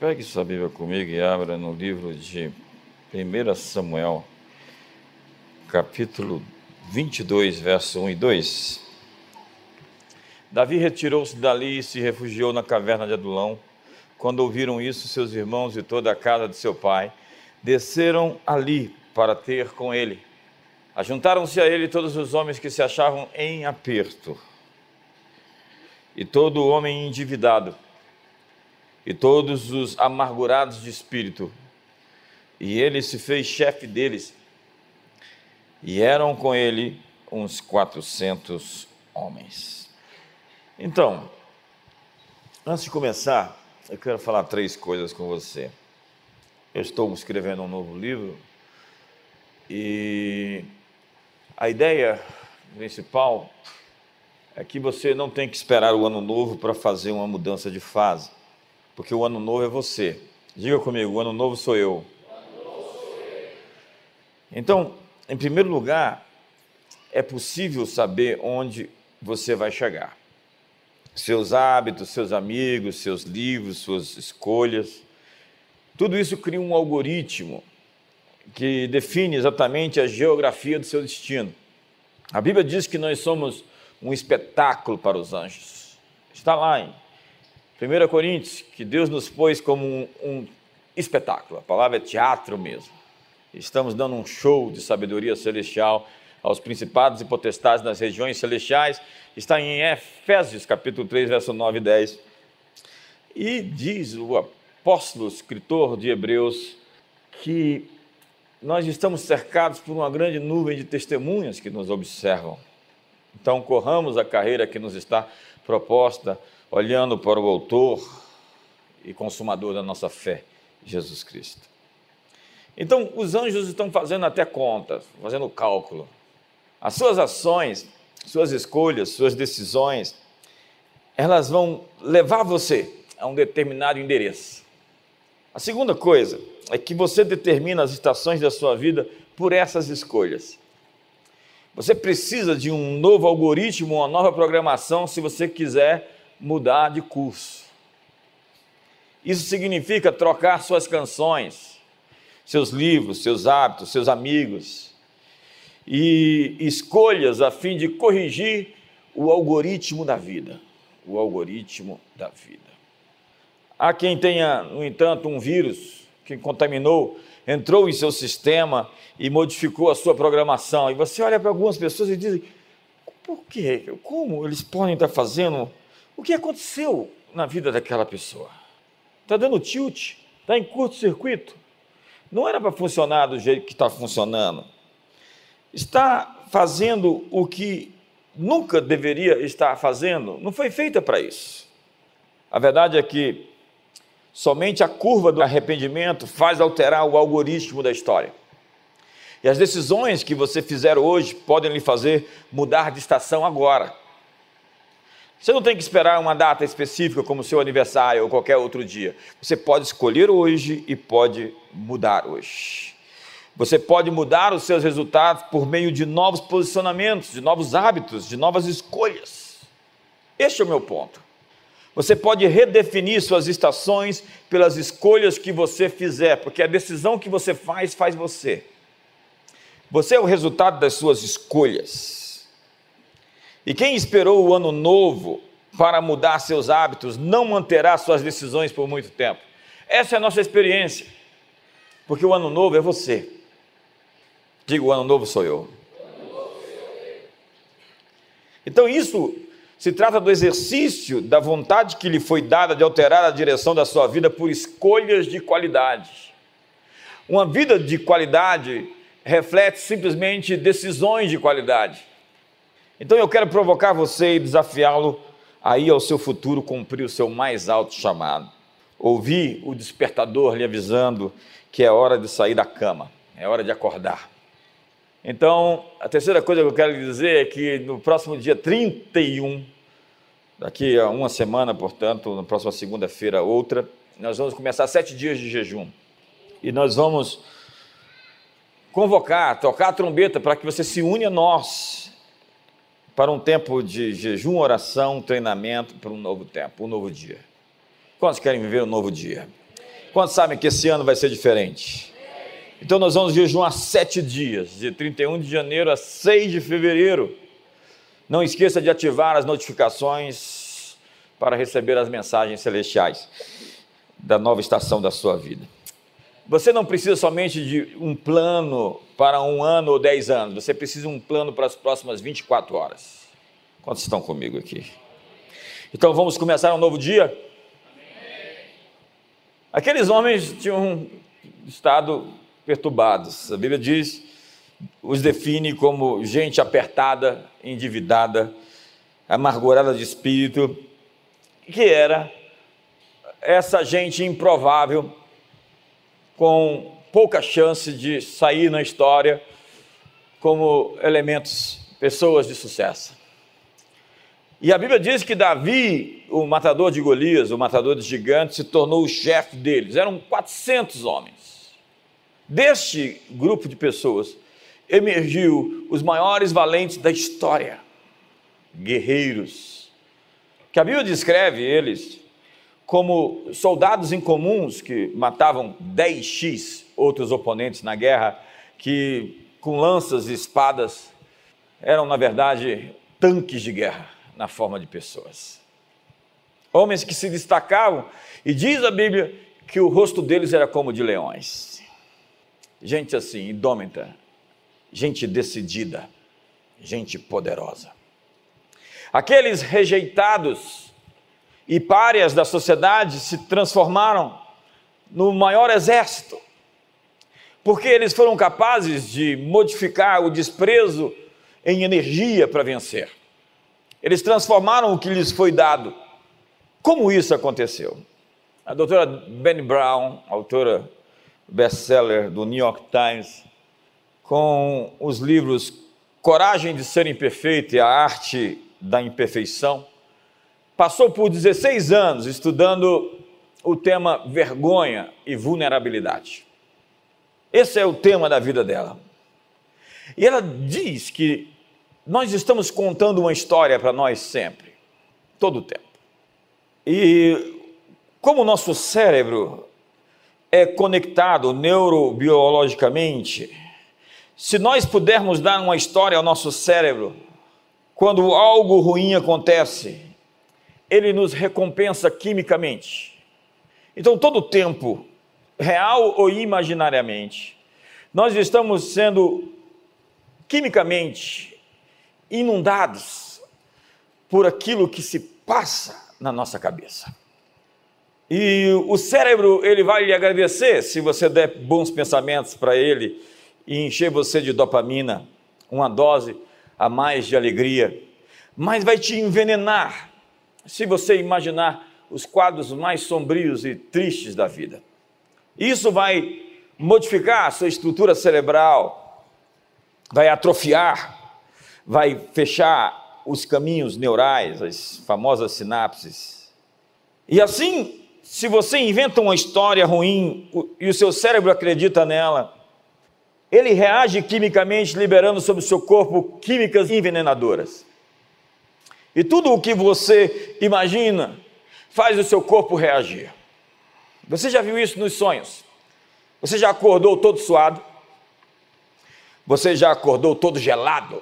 Pegue sua Bíblia comigo e abra no livro de 1 Samuel, capítulo 22, verso 1 e 2. Davi retirou-se dali e se refugiou na caverna de Adulão. Quando ouviram isso, seus irmãos e toda a casa de seu pai desceram ali para ter com ele. Ajuntaram-se a ele todos os homens que se achavam em aperto, e todo homem endividado, e todos os amargurados de espírito. E ele se fez chefe deles, e eram com ele uns quatrocentos homens. Então, antes de começar, eu quero falar três coisas com você. Eu estou escrevendo um novo livro e a ideia principal é que você não tem que esperar o ano novo para fazer uma mudança de fase, porque o ano novo é você. Diga comigo, o ano novo sou eu. Então, em primeiro lugar, é possível saber onde você vai chegar. Seus hábitos, seus amigos, seus livros, suas escolhas, tudo isso cria um algoritmo que define exatamente a geografia do seu destino. A Bíblia diz que nós somos um espetáculo para os anjos. Está lá em 1 Coríntios, que Deus nos pôs como um, um espetáculo. A palavra é teatro mesmo. Estamos dando um show de sabedoria celestial aos principados e potestades nas regiões celestiais. Está em Efésios, capítulo 3, verso 9 e 10. E diz o apóstolo, escritor de Hebreus, que nós estamos cercados por uma grande nuvem de testemunhas que nos observam. Então, corramos a carreira que nos está proposta, olhando para o Autor e Consumador da nossa fé, Jesus Cristo. Então, os anjos estão fazendo até contas, fazendo cálculo. As suas ações, suas escolhas, suas decisões, elas vão levar você a um determinado endereço. A segunda coisa é que você determina as estações da sua vida por essas escolhas. Você precisa de um novo algoritmo, uma nova programação se você quiser mudar de curso. Isso significa trocar suas canções, seus livros, seus hábitos, seus amigos e escolhas a fim de corrigir o algoritmo da vida. O algoritmo da vida. Há quem tenha, no entanto, um vírus que contaminou, entrou em seu sistema e modificou a sua programação. E você olha para algumas pessoas e diz: por quê? Como eles podem estar fazendo? O que aconteceu na vida daquela pessoa? Está dando tilt? Está em curto-circuito? Não era para funcionar do jeito que está funcionando. Está fazendo o que nunca deveria estar fazendo. Não foi feita para isso. A verdade é que Somente a curva do arrependimento faz alterar o algoritmo da história. E as decisões que você fizer hoje podem lhe fazer mudar de estação agora. Você não tem que esperar uma data específica, como seu aniversário ou qualquer outro dia. Você pode escolher hoje e pode mudar hoje. Você pode mudar os seus resultados por meio de novos posicionamentos, de novos hábitos, de novas escolhas. Este é o meu ponto. Você pode redefinir suas estações pelas escolhas que você fizer, porque a decisão que você faz, faz você. Você é o resultado das suas escolhas. E quem esperou o ano novo para mudar seus hábitos não manterá suas decisões por muito tempo. Essa é a nossa experiência. Porque o ano novo é você. Digo, o ano novo sou eu. Então isso se trata do exercício da vontade que lhe foi dada de alterar a direção da sua vida por escolhas de qualidade. Uma vida de qualidade reflete simplesmente decisões de qualidade. Então eu quero provocar você e desafiá-lo a ir ao seu futuro cumprir o seu mais alto chamado. Ouvir o despertador lhe avisando que é hora de sair da cama, é hora de acordar. Então, a terceira coisa que eu quero lhe dizer é que no próximo dia 31, daqui a uma semana, portanto, na próxima segunda-feira, outra, nós vamos começar sete dias de jejum. E nós vamos convocar, tocar a trombeta para que você se une a nós para um tempo de jejum, oração, treinamento para um novo tempo, um novo dia. Quantos querem viver um novo dia? Quantos sabem que esse ano vai ser diferente? Então nós vamos jejuar sete dias, de 31 de janeiro a 6 de fevereiro. Não esqueça de ativar as notificações para receber as mensagens celestiais da nova estação da sua vida. Você não precisa somente de um plano para um ano ou dez anos, você precisa de um plano para as próximas 24 horas. Quantos estão comigo aqui? Então vamos começar um novo dia? Aqueles homens tinham estado perturbados. A Bíblia diz, os define como gente apertada, endividada, amargurada de espírito, que era essa gente improvável, com pouca chance de sair na história como elementos, pessoas de sucesso. E a Bíblia diz que Davi, o matador de Golias, o matador de gigantes, se tornou o chefe deles. Eram 400 homens. Deste grupo de pessoas emergiu os maiores valentes da história, guerreiros, que a Bíblia descreve eles como soldados incomuns que matavam 10x outros oponentes na guerra, que com lanças e espadas eram, na verdade, tanques de guerra na forma de pessoas. Homens que se destacavam, e diz a Bíblia que o rosto deles era como de leões. Gente assim, indômita, gente decidida, gente poderosa. Aqueles rejeitados, e párias da sociedade se transformaram no maior exército, porque eles foram capazes de modificar o desprezo em energia para vencer. Eles transformaram o que lhes foi dado. Como isso aconteceu? A doutora Benny Brown, autora best-seller do New York Times, com os livros Coragem de Ser Imperfeito e a Arte da Imperfeição, passou por 16 anos estudando o tema vergonha e vulnerabilidade. Esse é o tema da vida dela. E ela diz que nós estamos contando uma história para nós sempre, todo o tempo. E como o nosso cérebro é conectado neurobiologicamente, se nós pudermos dar uma história ao nosso cérebro, quando algo ruim acontece, ele nos recompensa quimicamente. Então, todo o tempo, real ou imaginariamente, nós estamos sendo quimicamente inundados por aquilo que se passa na nossa cabeça. E o cérebro, ele vai lhe agradecer se você der bons pensamentos para ele e encher você de dopamina, uma dose a mais de alegria, mas vai te envenenar se você imaginar os quadros mais sombrios e tristes da vida. Isso vai modificar a sua estrutura cerebral, vai atrofiar, vai fechar os caminhos neurais, as famosas sinapses. E assim, se você inventa uma história ruim e o seu cérebro acredita nela, ele reage quimicamente, liberando sobre o seu corpo químicas envenenadoras. E tudo o que você imagina faz o seu corpo reagir. Você já viu isso nos sonhos? Você já acordou todo suado? Você já acordou todo gelado,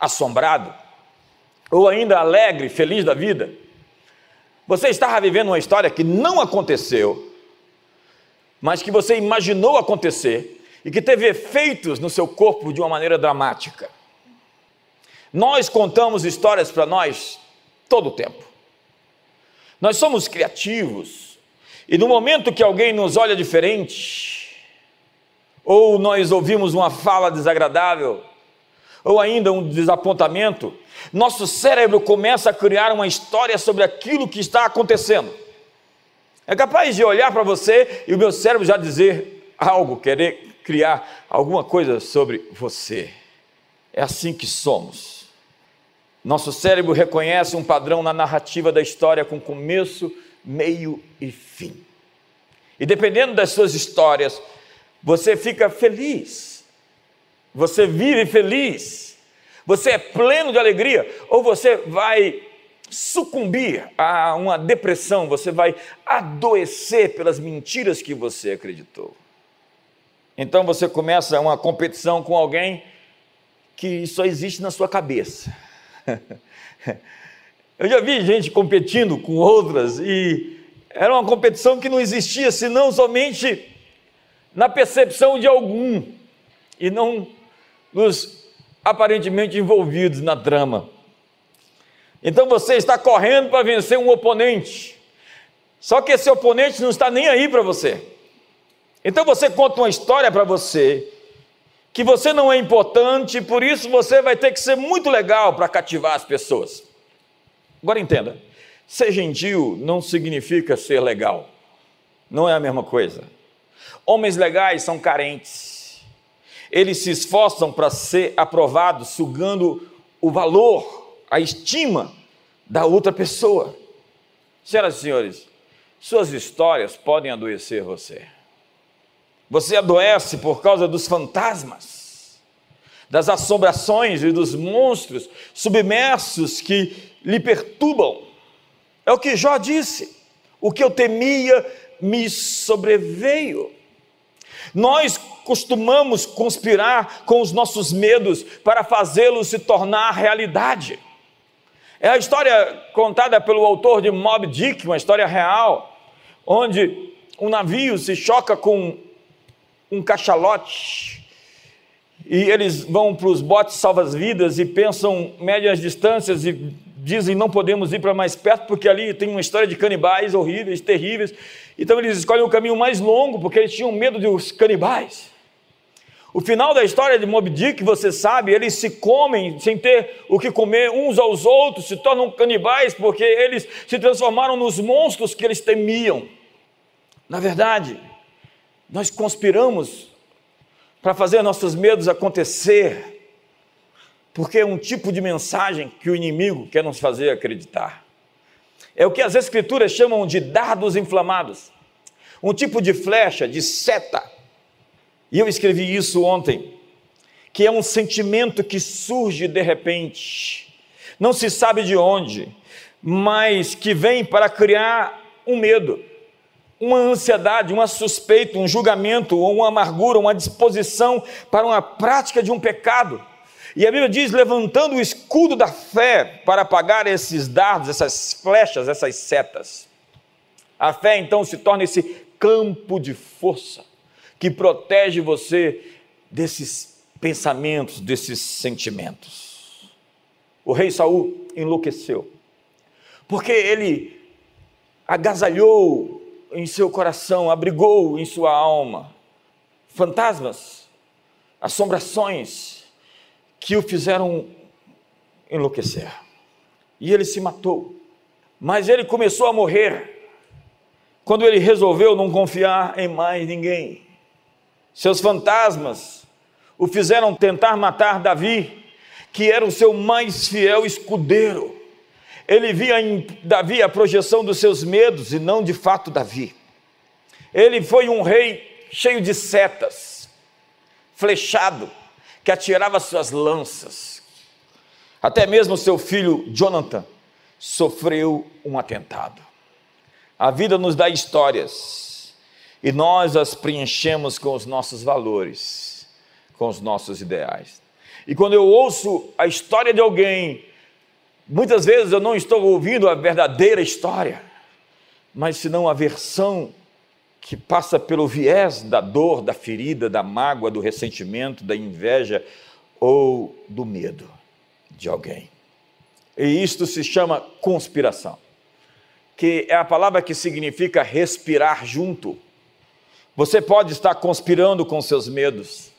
assombrado? Ou ainda alegre, feliz da vida? Você estava vivendo uma história que não aconteceu, mas que você imaginou acontecer e que teve efeitos no seu corpo de uma maneira dramática. Nós contamos histórias para nós todo o tempo. Nós somos criativos. E no momento que alguém nos olha diferente, ou nós ouvimos uma fala desagradável, ou ainda um desapontamento, nosso cérebro começa a criar uma história sobre aquilo que está acontecendo. É capaz de olhar para você e o meu cérebro já dizer algo, querer criar alguma coisa sobre você. É assim que somos. Nosso cérebro reconhece um padrão na narrativa da história com começo, meio e fim. E dependendo das suas histórias, você fica feliz, você vive feliz, você é pleno de alegria, ou você vai sucumbir a uma depressão, você vai adoecer pelas mentiras que você acreditou. Então você começa uma competição com alguém que só existe na sua cabeça. Eu já vi gente competindo com outras e era uma competição que não existia senão somente na percepção de algum e não nos aparentemente envolvidos na trama. Então você está correndo para vencer um oponente, só que esse oponente não está nem aí para você. Então você conta uma história para você que você não é importante, por isso você vai ter que ser muito legal para cativar as pessoas. Agora entenda: ser gentil não significa ser legal, não é a mesma coisa. Homens legais são carentes, eles se esforçam para ser aprovados, sugando o valor, a estima da outra pessoa. Senhoras e senhores, suas histórias podem adoecer você. Você adoece por causa dos fantasmas, das assombrações e dos monstros submersos que lhe perturbam. É o que Jó disse: o que eu temia me sobreveio. Nós costumamos conspirar com os nossos medos para fazê-los se tornar realidade. É a história contada pelo autor de Mob Dick, uma história real, onde um navio se choca com um cachalote e eles vão para os botes salvas-vidas e pensam médias distâncias e dizem não podemos ir para mais perto porque ali tem uma história de canibais horríveis, terríveis. Então eles escolhem o caminho mais longo porque eles tinham medo dos canibais. O final da história de Moby Dick, você sabe, eles se comem sem ter o que comer uns aos outros, se tornam canibais porque eles se transformaram nos monstros que eles temiam. Na verdade, nós conspiramos para fazer nossos medos acontecer, porque é um tipo de mensagem que o inimigo quer nos fazer acreditar. É o que as Escrituras chamam de dardos inflamados, um tipo de flecha, de seta. E eu escrevi isso ontem, que é um sentimento que surge de repente, não se sabe de onde, mas que vem para criar um medo, uma ansiedade, uma suspeita, um julgamento, ou uma amargura, uma disposição para uma prática de um pecado. E a Bíblia diz: levantando o escudo da fé para apagar esses dardos, essas flechas, essas setas. A fé então se torna esse campo de força que protege você desses pensamentos, desses sentimentos. O rei Saul enlouqueceu, porque ele agasalhou em seu coração, abrigou em sua alma fantasmas, assombrações que o fizeram enlouquecer. E ele se matou. Mas ele começou a morrer quando ele resolveu não confiar em mais ninguém. Seus fantasmas o fizeram tentar matar Davi, que era o seu mais fiel escudeiro. Ele via em Davi a projeção dos seus medos e não de fato Davi. Ele foi um rei cheio de setas, flechado, que atirava suas lanças. Até mesmo seu filho Jonathan sofreu um atentado. A vida nos dá histórias e nós as preenchemos com os nossos valores, com os nossos ideais. E quando eu ouço a história de alguém, muitas vezes eu não estou ouvindo a verdadeira história, mas senão a versão que passa pelo viés da dor, da ferida, da mágoa, do ressentimento, da inveja ou do medo de alguém. E isto se chama conspiração, que é a palavra que significa respirar junto. Você pode estar conspirando com seus medos.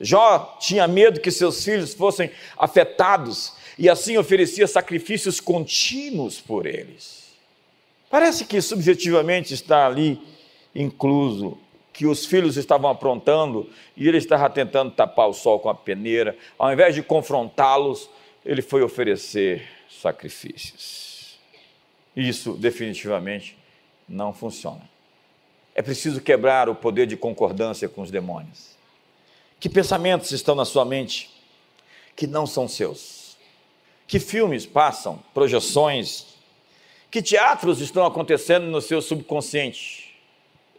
Jó tinha medo que seus filhos fossem afetados e assim oferecia sacrifícios contínuos por eles. Parece que subjetivamente está ali incluso que os filhos estavam aprontando e ele estava tentando tapar o sol com a peneira. Ao invés de confrontá-los, ele foi oferecer sacrifícios. Isso definitivamente não funciona. É preciso quebrar o poder de concordância com os demônios. Que pensamentos estão na sua mente que não são seus? Que filmes passam, projeções, que teatros estão acontecendo no seu subconsciente?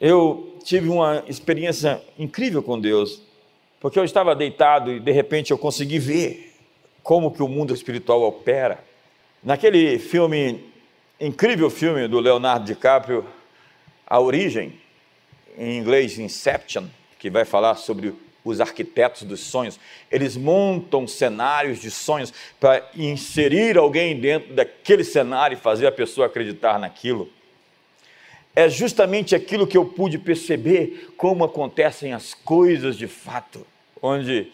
Eu tive uma experiência incrível com Deus, porque eu estava deitado e de repente eu consegui ver como que o mundo espiritual opera. Naquele filme, incrível filme do Leonardo DiCaprio, A Origem, em inglês Inception, que vai falar sobre os arquitetos dos sonhos, eles montam cenários de sonhos para inserir alguém dentro daquele cenário e fazer a pessoa acreditar naquilo. É justamente aquilo que eu pude perceber como acontecem as coisas de fato, onde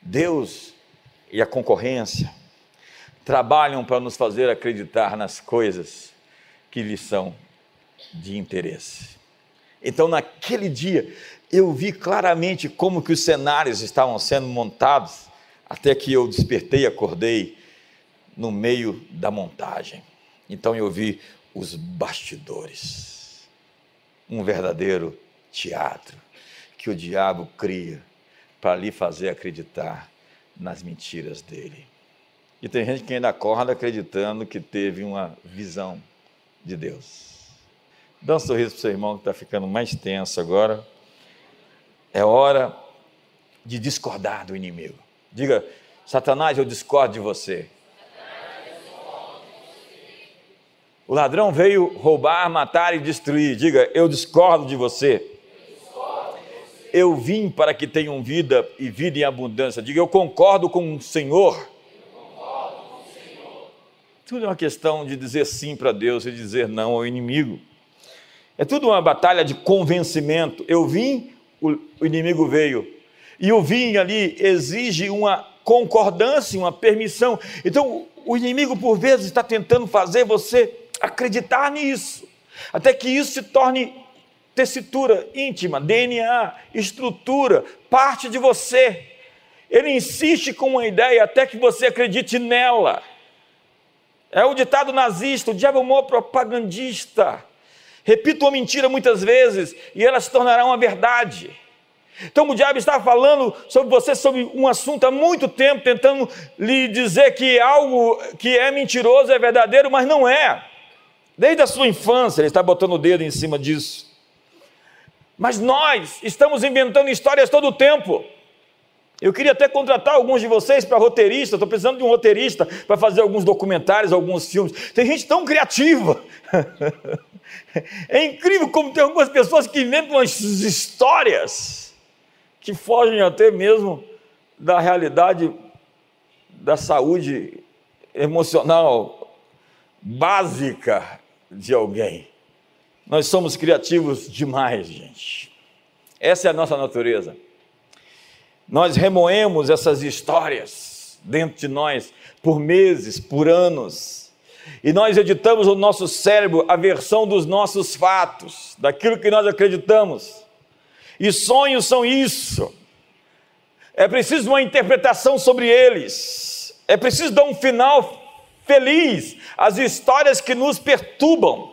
Deus e a concorrência trabalham para nos fazer acreditar nas coisas que lhes são de interesse. Então, naquele dia, eu vi claramente como que os cenários estavam sendo montados, até que eu despertei, acordei no meio da montagem. Então eu vi os bastidores. Um verdadeiro teatro que o diabo cria para lhe fazer acreditar nas mentiras dele. E tem gente que ainda acorda acreditando que teve uma visão de Deus. Dá um sorriso para o seu irmão que está ficando mais tenso agora. É hora de discordar do inimigo. Diga, Satanás, eu discordo de você. O ladrão veio roubar, matar e destruir. Diga, eu discordo de você. Eu vim para que tenham vida e vida em abundância. Diga, eu concordo com o Senhor. Tudo é uma questão de dizer sim para Deus e dizer não ao inimigo. É tudo uma batalha de convencimento. Eu vim o, inimigo veio. E o vir ali exige uma concordância, uma permissão. Então, o inimigo, por vezes, está tentando fazer você acreditar nisso, até que isso se torne tessitura íntima, DNA, estrutura, parte de você. Ele insiste com uma ideia até que você acredite nela. É o ditado nazista: o diabo é um propagandista. Repita uma mentira muitas vezes e ela se tornará uma verdade. Então o diabo está falando sobre você sobre um assunto há muito tempo, tentando lhe dizer que algo que é mentiroso é verdadeiro, mas não é. Desde a sua infância ele está botando o dedo em cima disso. Mas nós estamos inventando histórias todo o tempo. Eu queria até contratar alguns de vocês para roteirista, estou precisando de um roteirista para fazer alguns documentários, alguns filmes. Tem gente tão criativa. É incrível como tem algumas pessoas que inventam umas histórias que fogem até mesmo da realidade da saúde emocional básica de alguém. Nós somos criativos demais, gente. Essa é a nossa natureza. Nós remoemos essas histórias dentro de nós por meses, por anos e nós editamos no nosso cérebro a versão dos nossos fatos, daquilo que nós acreditamos. E sonhos são isso. É preciso uma interpretação sobre eles. É preciso dar um final feliz às histórias que nos perturbam.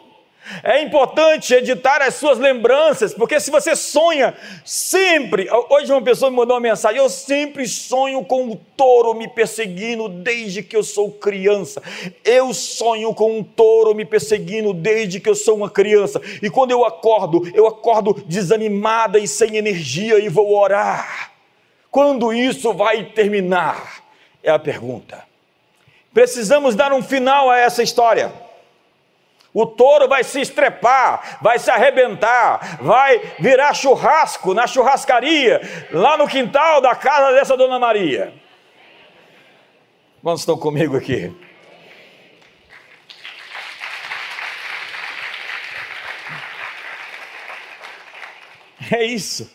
É importante editar as suas lembranças, porque se você sonha sempre. Hoje uma pessoa me mandou uma mensagem: Eu sempre sonho com um touro me perseguindo desde que eu sou criança. Eu sonho com um touro me perseguindo desde que eu sou uma criança. E quando eu acordo, eu acordo desanimada e sem energia e vou orar. Quando isso vai terminar? É a pergunta. Precisamos dar um final a essa história. O touro vai se estrepar, vai se arrebentar, vai virar churrasco na churrascaria, lá no quintal da casa dessa dona Maria. Quantos estão comigo aqui? É isso.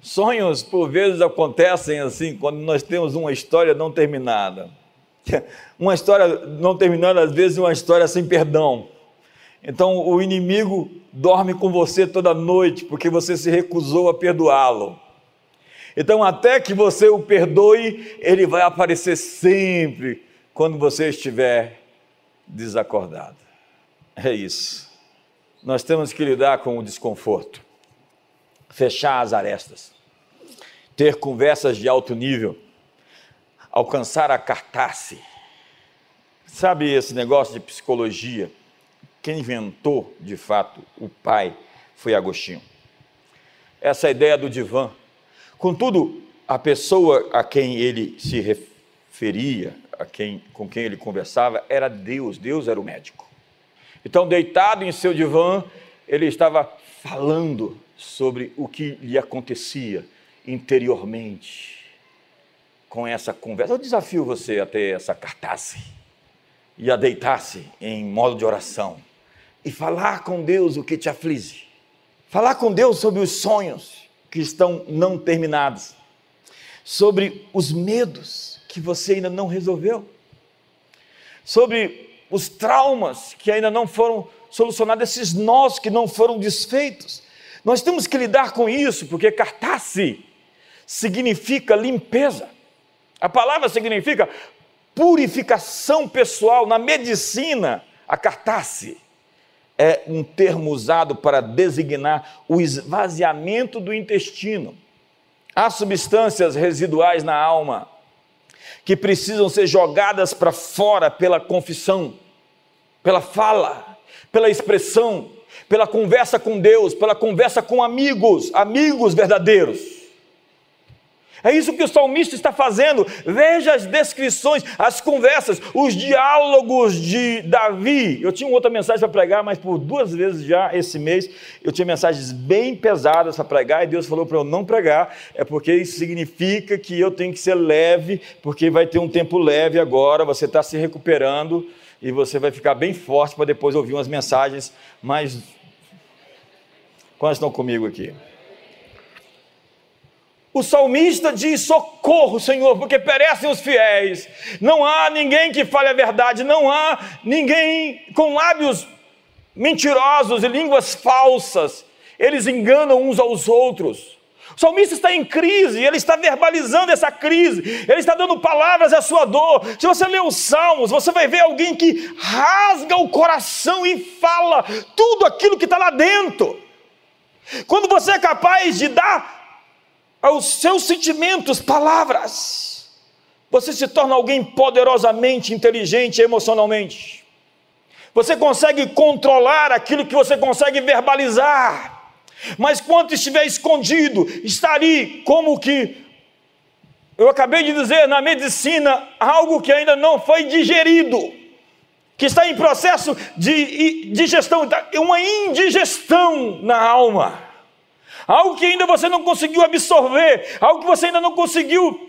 Sonhos, por vezes, acontecem assim, quando nós temos uma história não terminada. Uma história não terminada, às vezes, uma história sem perdão. Então o inimigo dorme com você toda noite porque você se recusou a perdoá-lo. Então, até que você o perdoe, ele vai aparecer sempre quando você estiver desacordado. É isso. Nós temos que lidar com o desconforto, fechar as arestas, ter conversas de alto nível, alcançar a cartace, Sabe esse negócio de psicologia? Quem inventou, de fato, o pai foi Agostinho. Essa ideia do divã. Contudo, a pessoa a quem ele se referia, a quem, com quem ele conversava, era Deus. Deus era o médico. Então, deitado em seu divã, ele estava falando sobre o que lhe acontecia interiormente com essa conversa. Eu desafio você a ter essa cartaz e a deitar-se em modo de oração e falar com Deus o que te aflige. Falar com Deus sobre os sonhos que estão não terminados, sobre os medos que você ainda não resolveu, sobre os traumas que ainda não foram solucionados, esses nós que não foram desfeitos. Nós temos que lidar com isso, porque cartasse significa limpeza. A palavra significa purificação pessoal. Na medicina, a cartasse é um termo usado para designar o esvaziamento do intestino. Há substâncias residuais na alma que precisam ser jogadas para fora pela confissão, pela fala, pela expressão, pela conversa com Deus, pela conversa com amigos, amigos verdadeiros. É isso que o salmista está fazendo. Veja as descrições, as conversas, os diálogos de Davi. Eu tinha outra mensagem para pregar, mas por duas vezes já esse mês eu tinha mensagens bem pesadas para pregar e Deus falou para eu não pregar. É porque isso significa que eu tenho que ser leve, porque vai ter um tempo leve agora. Você está se recuperando e você vai ficar bem forte para depois ouvir umas mensagens mais. Quantos estão comigo aqui? O salmista diz: socorro, Senhor, porque perecem os fiéis. Não há ninguém que fale a verdade, não há ninguém com lábios mentirosos e línguas falsas. Eles enganam uns aos outros. O salmista está em crise, ele está verbalizando essa crise, ele está dando palavras à sua dor. Se você ler os salmos, você vai ver alguém que rasga o coração e fala tudo aquilo que está lá dentro. Quando você é capaz de dar aos seus sentimentos, palavras, você se torna alguém poderosamente inteligente emocionalmente. Você consegue controlar aquilo que você consegue verbalizar. Mas quando estiver escondido, está ali como que eu acabei de dizer na medicina, algo que ainda não foi digerido, que está em processo de digestão, uma indigestão na alma algo que ainda você não conseguiu absorver, algo que você ainda não conseguiu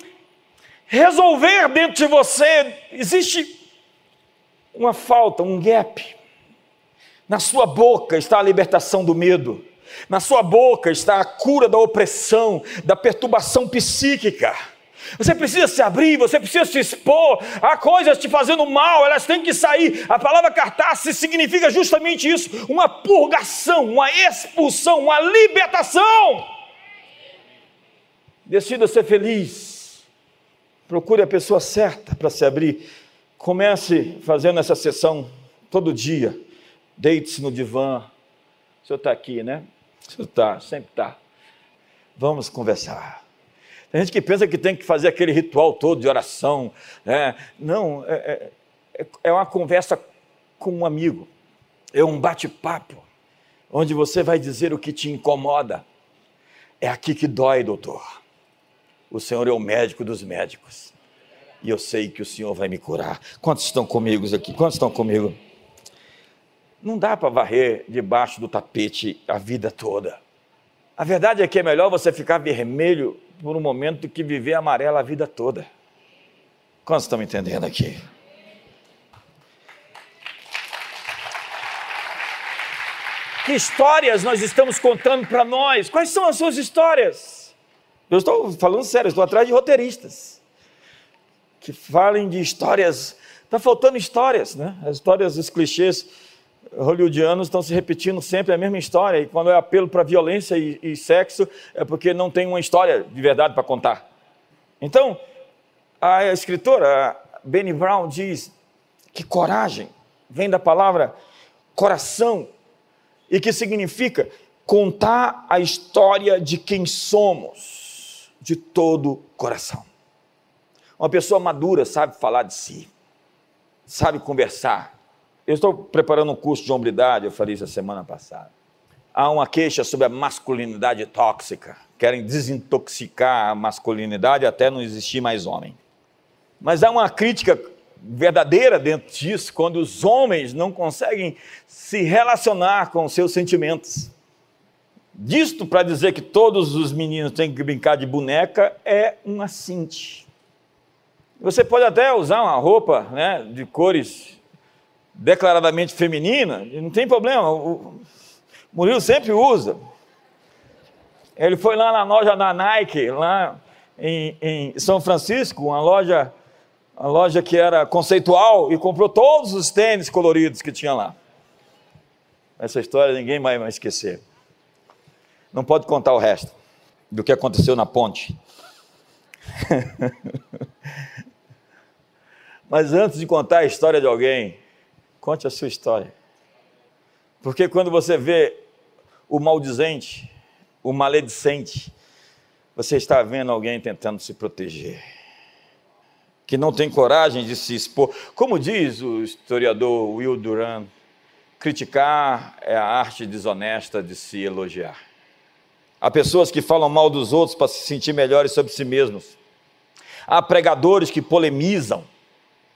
resolver dentro de você. Existe uma falta, um gap. Na sua boca está a libertação do medo. Na sua boca está a cura da opressão, da perturbação psíquica. Você precisa se abrir, você precisa se expor. Há coisas te fazendo mal, elas têm que sair. A palavra cartaz significa justamente isso: uma purgação, uma expulsão, uma libertação. Decida ser feliz. Procure a pessoa certa para se abrir. Comece fazendo essa sessão todo dia. Deite-se no divã. O senhor está aqui, né? O senhor está, sempre está. Vamos conversar. Tem gente que pensa que tem que fazer aquele ritual todo de oração. Né? Não, é, é, é uma conversa com um amigo, é um bate-papo, onde você vai dizer o que te incomoda. É aqui que dói, doutor. O Senhor é o médico dos médicos. E eu sei que o Senhor vai me curar. Quantos estão comigo aqui? Quantos estão comigo? Não dá para varrer debaixo do tapete a vida toda. A verdade é que é melhor você ficar vermelho por um momento do que viver amarela a vida toda. Quantos estão me entendendo aqui? Que histórias nós estamos contando para nós? Quais são as suas histórias? Eu estou falando sério, estou atrás de roteiristas que falem de histórias. Está faltando histórias, né? As histórias, os clichês hollywoodianos estão se repetindo sempre a mesma história, e quando é apelo para violência e, e, sexo, é porque não tem uma história de verdade para contar. Então, a escritora Benny Brown diz que coragem vem da palavra coração, e que significa contar a história de quem somos, de todo coração. Uma pessoa madura sabe falar de si. sabe conversar. Eu estou preparando um curso de hombridade, eu falei isso a semana passada. Há uma queixa sobre a masculinidade tóxica. Querem desintoxicar a masculinidade até não existir mais homem. Mas há uma crítica verdadeira dentro disso quando os homens não conseguem se relacionar com seus sentimentos. Disto para dizer que todos os meninos têm que brincar de boneca é um assinte. Você pode até usar uma roupa né, de cores declaradamente feminina, não tem problema. O Murilo sempre usa. Ele foi lá na loja da Nike, lá em, em São Francisco, uma loja, uma loja que era conceitual, e comprou todos os tênis coloridos que tinha lá. Essa história ninguém vai mais esquecer. Não pode contar o resto do que aconteceu na ponte. Mas antes de contar a história de alguém, conte a sua história. Porque quando você vê o maldizente, o maledicente, você está vendo alguém tentando se proteger, que não tem coragem de se expor. Como diz o historiador Will Durant, criticar é a arte desonesta de se elogiar. Há pessoas que falam mal dos outros para se sentir melhores sobre si mesmos. Há pregadores que polemizam.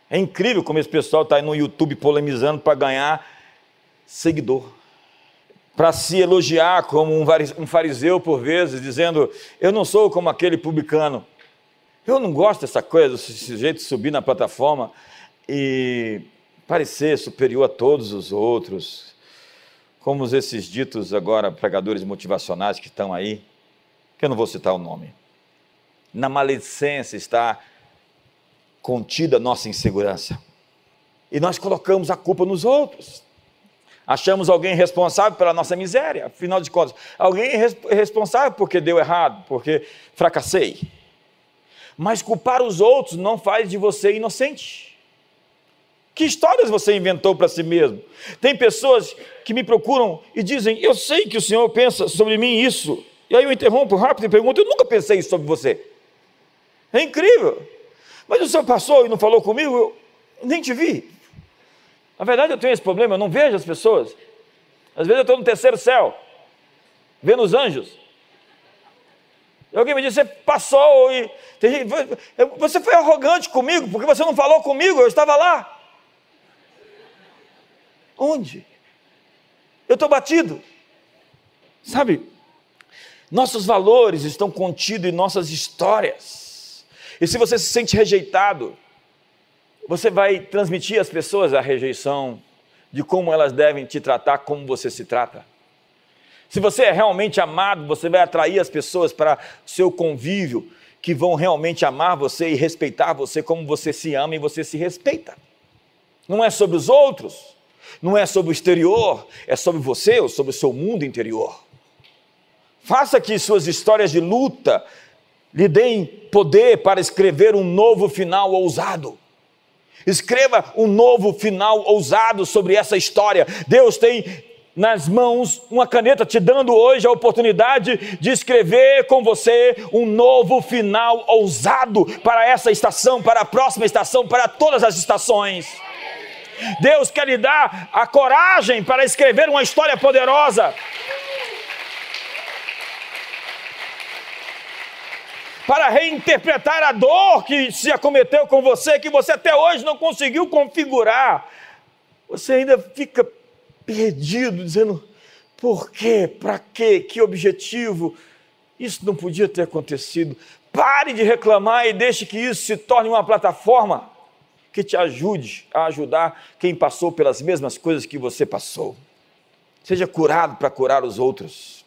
É incrível como esse pessoal está aí no YouTube polemizando para ganhar seguidor. Para se elogiar como um fariseu por vezes, dizendo: Eu não sou como aquele publicano. Eu não gosto dessa coisa, desse jeito de subir na plataforma e parecer superior a todos os outros, como esses ditos agora pregadores motivacionais que estão aí, que eu não vou citar o nome. Na maledicência está contida nossa insegurança. E nós colocamos a culpa nos outros. Achamos alguém responsável pela nossa miséria, afinal de contas, alguém é responsável porque deu errado, porque fracassei. Mas culpar os outros não faz de você inocente. Que histórias você inventou para si mesmo? Tem pessoas que me procuram e dizem: Eu sei que o Senhor pensa sobre mim isso. E aí eu interrompo rápido e pergunto: Eu nunca pensei isso sobre você. É incrível. Mas o Senhor passou e não falou comigo, eu nem te vi. Na verdade, eu tenho esse problema, eu não vejo as pessoas. Às vezes eu estou no terceiro céu, vendo os anjos. E alguém me disse: Você passou e. Você foi arrogante comigo, porque você não falou comigo, eu estava lá. Onde? Eu estou batido. Sabe, nossos valores estão contidos em nossas histórias. E se você se sente rejeitado, você vai transmitir às pessoas a rejeição de como elas devem te tratar, como você se trata. Se você é realmente amado, você vai atrair as pessoas para seu convívio, que vão realmente amar você e respeitar você como você se ama e você se respeita. Não é sobre os outros, não é sobre o exterior, é sobre você ou sobre o seu mundo interior. Faça que suas histórias de luta lhe deem poder para escrever um novo final ousado. Escreva um novo final ousado sobre essa história. Deus tem nas mãos uma caneta te dando hoje a oportunidade de escrever com você um novo final ousado para essa estação, para a próxima estação, para todas as estações. Deus quer lhe dar a coragem para escrever uma história poderosa. Para reinterpretar a dor que se acometeu com você, que você até hoje não conseguiu configurar. Você ainda fica perdido, dizendo: por quê? Para quê? Que objetivo? Isso não podia ter acontecido. Pare de reclamar e deixe que isso se torne uma plataforma que te ajude a ajudar quem passou pelas mesmas coisas que você passou. Seja curado para curar os outros.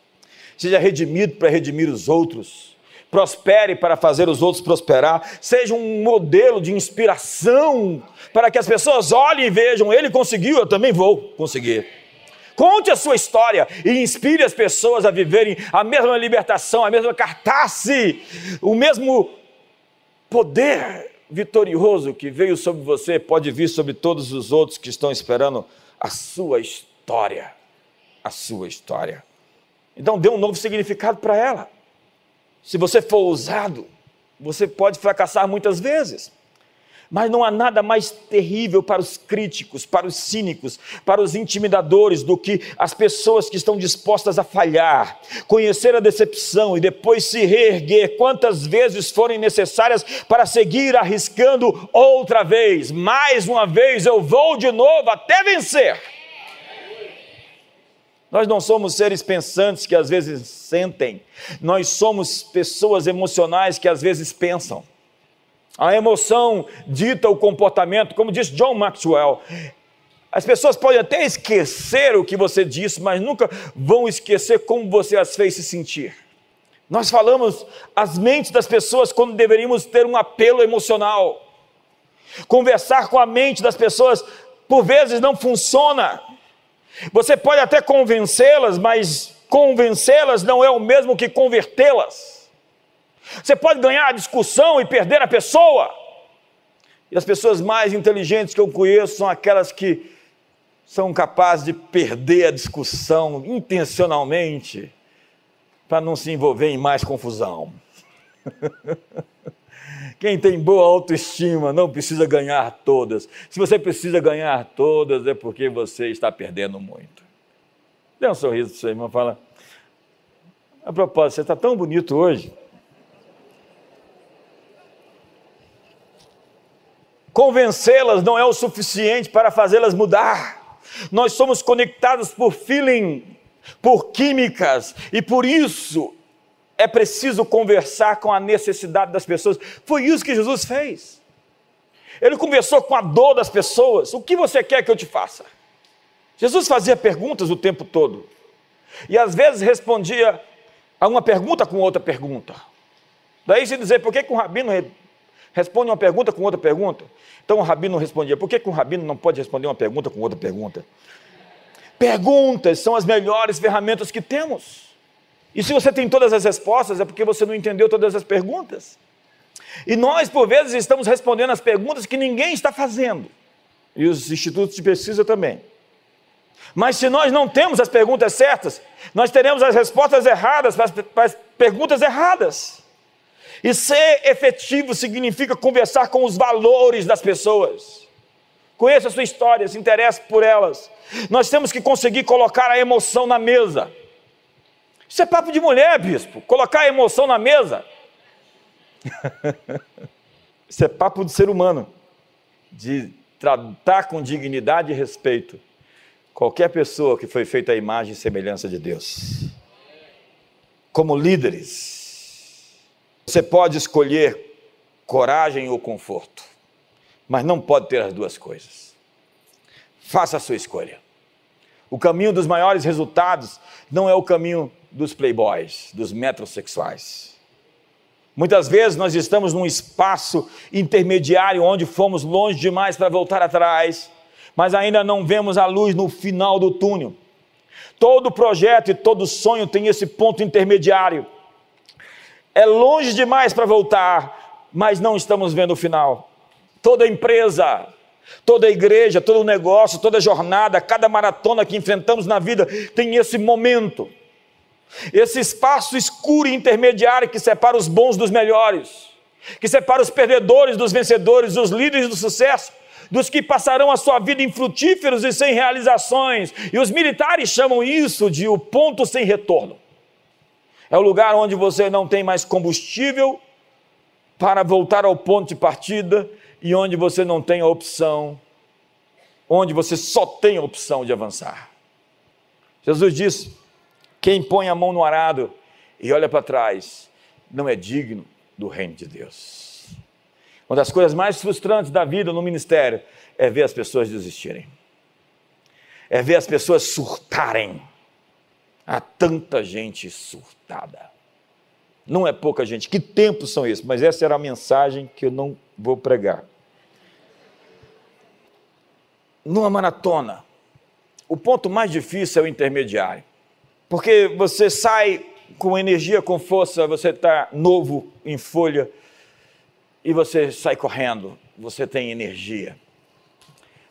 Seja redimido para redimir os outros. Prospere para fazer os outros prosperar. Seja um modelo de inspiração para que as pessoas olhem e vejam: ele conseguiu, eu também vou conseguir. Conte a sua história e inspire as pessoas a viverem a mesma libertação, a mesma cartace, o mesmo poder vitorioso que veio sobre você pode vir sobre todos os outros que estão esperando a sua história. A sua história. Então dê um novo significado para ela. Se você for ousado, você pode fracassar muitas vezes. Mas não há nada mais terrível para os críticos, para os cínicos, para os intimidadores do que as pessoas que estão dispostas a falhar, conhecer a decepção e depois se reerguer quantas vezes forem necessárias para seguir arriscando outra vez. Mais uma vez eu vou de novo até vencer. Nós não somos seres pensantes que às vezes sentem, nós somos pessoas emocionais que às vezes pensam. A emoção dita o comportamento, como disse John Maxwell. As pessoas podem até esquecer o que você disse, mas nunca vão esquecer como você as fez se sentir. Nós falamos as mentes das pessoas quando deveríamos ter um apelo emocional. Conversar com a mente das pessoas por vezes não funciona. Você pode até convencê-las, mas convencê-las não é o mesmo que convertê-las. Você pode ganhar a discussão e perder a pessoa. E as pessoas mais inteligentes que eu conheço são aquelas que são capazes de perder a discussão intencionalmente para não se envolver em mais confusão. Quem tem boa autoestima não precisa ganhar todas. Se você precisa ganhar todas, é porque você está perdendo muito. Dê um sorriso para sua irmã fala: A propósito, você está tão bonito hoje. Convencê-las não é o suficiente para fazê-las mudar. Nós somos conectados por feeling, por químicas, e por isso é preciso conversar com a necessidade das pessoas. Foi isso que Jesus fez. Ele conversou com a dor das pessoas. O que você quer que eu te faça? Jesus fazia perguntas o tempo todo. E às vezes respondia a uma pergunta com outra pergunta. Daí se dizer, por que, que um rabino responde uma pergunta com outra pergunta. Então o rabino respondia: por que, que um rabino não pode responder uma pergunta com outra pergunta? Perguntas são as melhores ferramentas que temos. E se você tem todas as respostas, é porque você não entendeu todas as perguntas. E nós, por vezes, estamos respondendo as perguntas que ninguém está fazendo. E os institutos de pesquisa também. Mas se nós não temos as perguntas certas, nós teremos as respostas erradas para as, para as perguntas erradas. E ser efetivo significa conversar com os valores das pessoas. Conheça a sua história, se interesse por elas. Nós temos que conseguir colocar a emoção na mesa. Isso é papo de mulher, bispo. Colocar a emoção na mesa. Isso é papo de ser humano. De tratar com dignidade e respeito qualquer pessoa que foi feita à imagem e semelhança de Deus. Como líderes, você pode escolher coragem ou conforto, mas não pode ter as duas coisas. Faça a sua escolha. O caminho dos maiores resultados não é o caminho dos playboys, dos metrosexuais. Muitas vezes nós estamos num espaço intermediário onde fomos longe demais para voltar atrás, mas ainda não vemos a luz no final do túnel. Todo projeto e todo sonho tem esse ponto intermediário é longe demais para voltar, mas não estamos vendo o final. Toda empresa, toda igreja, todo negócio, toda jornada, cada maratona que enfrentamos na vida tem esse momento, esse espaço escuro e intermediário que separa os bons dos melhores, que separa os perdedores dos vencedores, os líderes do sucesso dos que passarão a sua vida infrutíferos e sem realizações. E os militares chamam isso de o ponto sem retorno. É o lugar onde você não tem mais combustível para voltar ao ponto de partida e onde você não tem a opção, onde você só tem a opção de avançar. Jesus disse: quem põe a mão no arado e olha para trás não é digno do reino de Deus. Uma das coisas mais frustrantes da vida no ministério é ver as pessoas desistirem, é ver as pessoas surtarem Há tanta gente surtada. Não é pouca gente. Que tempos são esses? Mas essa era a mensagem que eu não vou pregar. Numa maratona, o ponto mais difícil é o intermediário. Porque você sai com energia, com força, você está novo em folha e você sai correndo, você tem energia.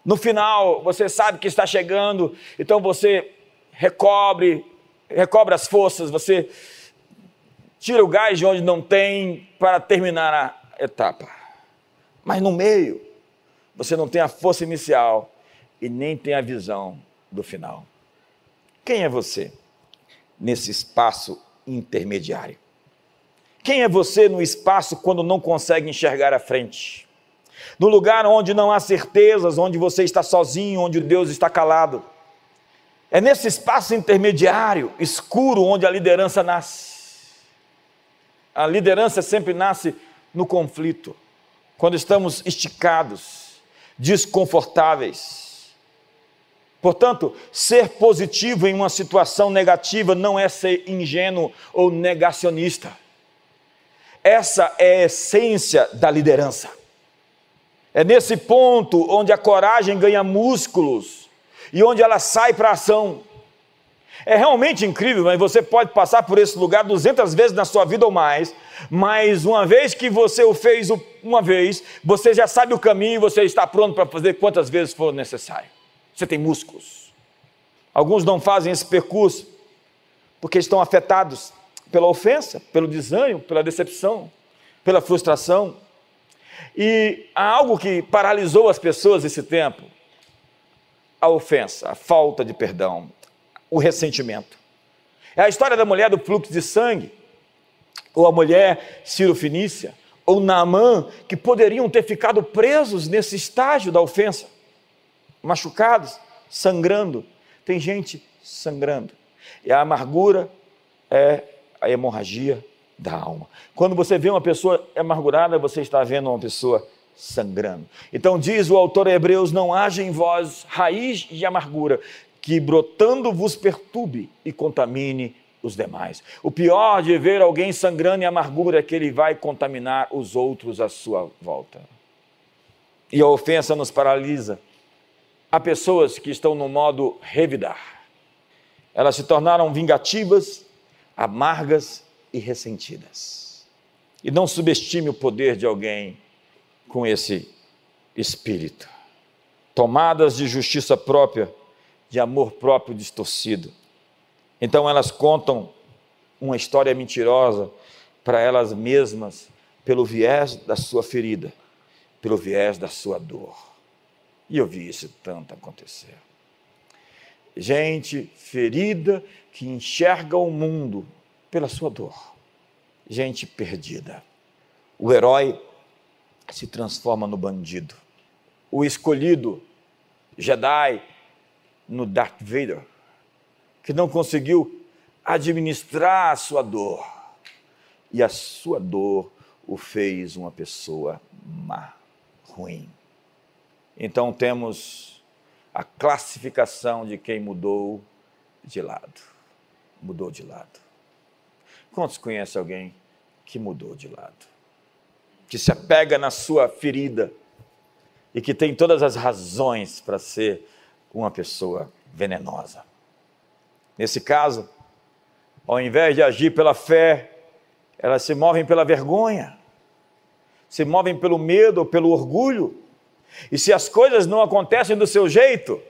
No final, você sabe que está chegando, então você recobre recobra as forças, você tira o gás de onde não tem para terminar a etapa. Mas no meio, você não tem a força inicial e nem tem a visão do final. Quem é você nesse espaço intermediário? Quem é você no espaço quando não consegue enxergar a frente? No lugar onde não há certezas, onde você está sozinho, onde Deus está calado. É nesse espaço intermediário, escuro, onde a liderança nasce. A liderança sempre nasce no conflito, quando estamos esticados, desconfortáveis. Portanto, ser positivo em uma situação negativa não é ser ingênuo ou negacionista. Essa é a essência da liderança. É nesse ponto onde a coragem ganha músculos e onde ela sai para a ação. É realmente incrível, mas você pode passar por esse lugar 200 vezes na sua vida ou mais, mas uma vez que você o fez uma vez, você já sabe o caminho e você está pronto para fazer quantas vezes for necessário. Você tem músculos. Alguns não fazem esse percurso porque estão afetados pela ofensa, pelo desânimo, pela decepção, pela frustração. E há algo que paralisou as pessoas esse tempo: a ofensa, a falta de perdão, o ressentimento. É a história da mulher do fluxo de sangue, ou a mulher Ciro Finícia, ou Naamã, que poderiam ter ficado presos nesse estágio da ofensa, machucados, sangrando. Tem gente sangrando. E a amargura é a hemorragia da alma. Quando você vê uma pessoa amargurada, você está vendo uma pessoa sangrando. Então diz o autor Hebreus: não haja em vós raiz de amargura, que brotando vos perturbe e contamine os demais. O pior de ver alguém sangrando em amargura é que ele vai contaminar os outros à sua volta. E a ofensa nos paralisa. Há pessoas que estão no modo revidar. Elas se tornaram vingativas, amargas e ressentidas. E não subestime o poder de alguém com esse espírito. Tomadas de justiça própria, de amor próprio distorcido. Então elas contam uma história mentirosa para elas mesmas, pelo viés da sua ferida, pelo viés da sua dor. E eu vi isso tanto acontecer. Gente ferida que enxerga o mundo pela sua dor. Gente perdida. O herói se transforma no bandido. O escolhido, Jedi, no Darth Vader, que não conseguiu administrar a sua dor. E a sua dor o fez uma pessoa má, ruim. Então temos a classificação de quem mudou de lado mudou de lado? Quantos conhecem alguém que mudou de lado? Que se apega na sua ferida e que tem todas as razões para ser uma pessoa venenosa. Nesse caso, ao invés de agir pela fé, elas se movem pela vergonha, se movem pelo medo, pelo orgulho. E se as coisas não acontecem do seu jeito,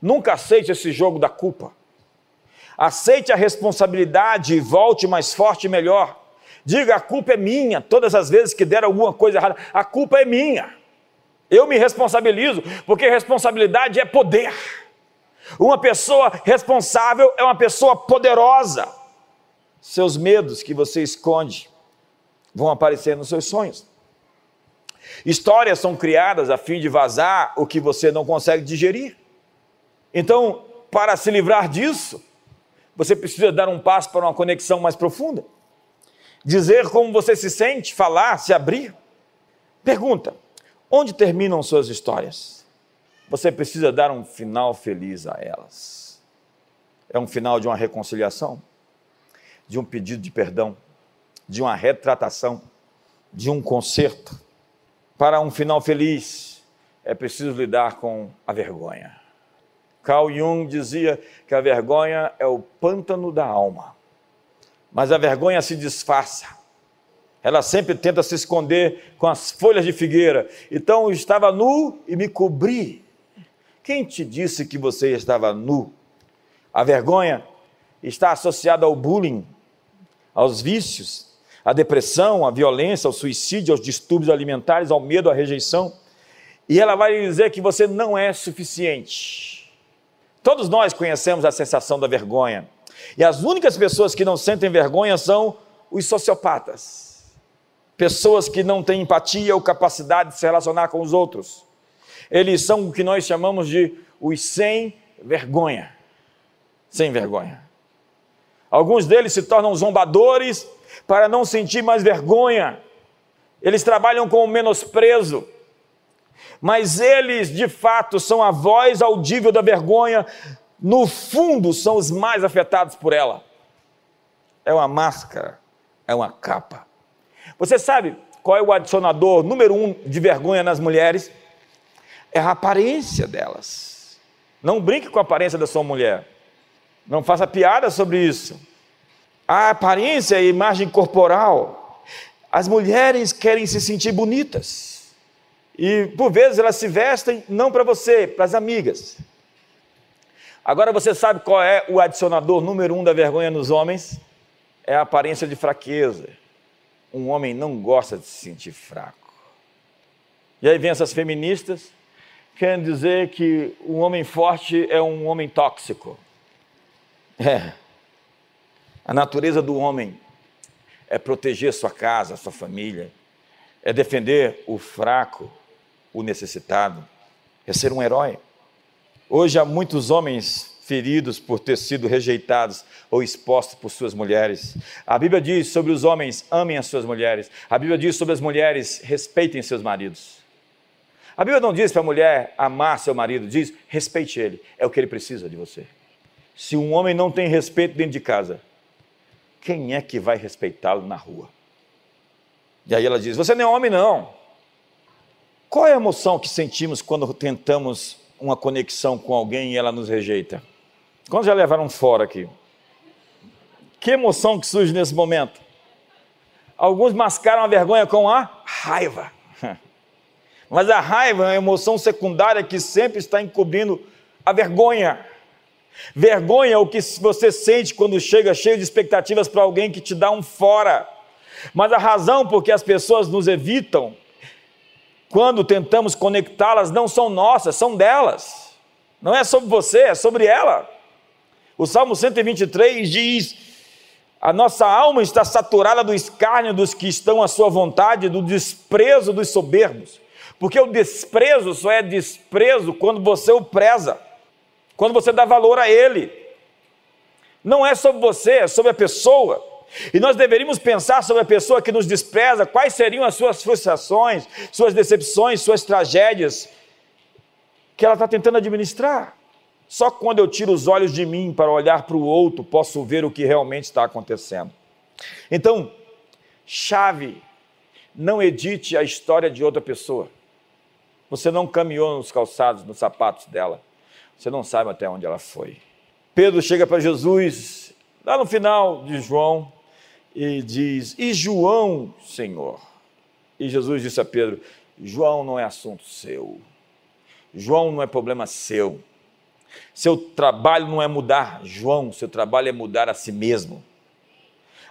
nunca aceite esse jogo da culpa. Aceite a responsabilidade e volte mais forte e melhor. Diga: a culpa é minha. Todas as vezes que der alguma coisa errada, a culpa é minha. Eu me responsabilizo, porque responsabilidade é poder. Uma pessoa responsável é uma pessoa poderosa. Seus medos que você esconde vão aparecer nos seus sonhos. Histórias são criadas a fim de vazar o que você não consegue digerir. Então, para se livrar disso, você precisa dar um passo para uma conexão mais profunda. Dizer como você se sente, falar, se abrir. Pergunta: onde terminam suas histórias? Você precisa dar um final feliz a elas. É um final de uma reconciliação, de um pedido de perdão, de uma retratação, de um conserto. Para um final feliz, é preciso lidar com a vergonha. Carl Jung dizia que a vergonha é o pântano da alma. Mas a vergonha se disfarça. Ela sempre tenta se esconder com as folhas de figueira. Então eu estava nu e me cobri. Quem te disse que você estava nu? A vergonha está associada ao bullying, aos vícios, à depressão, à violência, ao suicídio, aos distúrbios alimentares, ao medo, à rejeição. E ela vai lhe dizer que você não é suficiente. Todos nós conhecemos a sensação da vergonha. E as únicas pessoas que não sentem vergonha são os sociopatas. Pessoas que não têm empatia ou capacidade de se relacionar com os outros. Eles são o que nós chamamos de os sem vergonha. Sem vergonha. Alguns deles se tornam zombadores para não sentir mais vergonha. Eles trabalham com o menosprezo. Mas eles, de fato, são a voz audível da vergonha. No fundo, são os mais afetados por ela. É uma máscara, é uma capa. Você sabe qual é o adicionador número um de vergonha nas mulheres? É a aparência delas. Não brinque com a aparência da sua mulher. Não faça piada sobre isso. A aparência e a imagem corporal. As mulheres querem se sentir bonitas. E por vezes elas se vestem não para você, para as amigas. Agora você sabe qual é o adicionador número um da vergonha nos homens? É a aparência de fraqueza. Um homem não gosta de se sentir fraco. E aí vem essas feministas, querem dizer que um homem forte é um homem tóxico. É. A natureza do homem é proteger sua casa, sua família, é defender o fraco, o necessitado, é ser um herói. Hoje há muitos homens feridos por ter sido rejeitados ou expostos por suas mulheres. A Bíblia diz sobre os homens: amem as suas mulheres. A Bíblia diz sobre as mulheres: respeitem seus maridos. A Bíblia não diz para a mulher amar seu marido, diz respeite ele, é o que ele precisa de você. Se um homem não tem respeito dentro de casa, quem é que vai respeitá-lo na rua? E aí ela diz: Você não é homem, não. Qual é a emoção que sentimos quando tentamos uma conexão com alguém e ela nos rejeita? Quantos já levaram fora aqui? Que emoção que surge nesse momento? Alguns mascaram a vergonha com a raiva. Mas a raiva é uma emoção secundária que sempre está encobrindo a vergonha. Vergonha é o que você sente quando chega cheio de expectativas para alguém que te dá um fora. Mas a razão por que as pessoas nos evitam, quando tentamos conectá-las, não são nossas, são delas. Não é sobre você, é sobre ela. O Salmo 123 diz: A nossa alma está saturada do escárnio dos que estão à sua vontade, do desprezo dos soberbos. Porque o desprezo só é desprezo quando você o preza quando você dá valor a Ele. Não é sobre você, é sobre a pessoa. E nós deveríamos pensar sobre a pessoa que nos despreza, quais seriam as suas frustrações, suas decepções, suas tragédias, que ela está tentando administrar. Só quando eu tiro os olhos de mim para olhar para o outro, posso ver o que realmente está acontecendo. Então, chave, não edite a história de outra pessoa. Você não caminhou nos calçados, nos sapatos dela. Você não sabe até onde ela foi. Pedro chega para Jesus, lá no final de João, e diz: E João, Senhor? E Jesus disse a Pedro: João não é assunto seu. João não é problema seu. Seu trabalho não é mudar João, seu trabalho é mudar a si mesmo.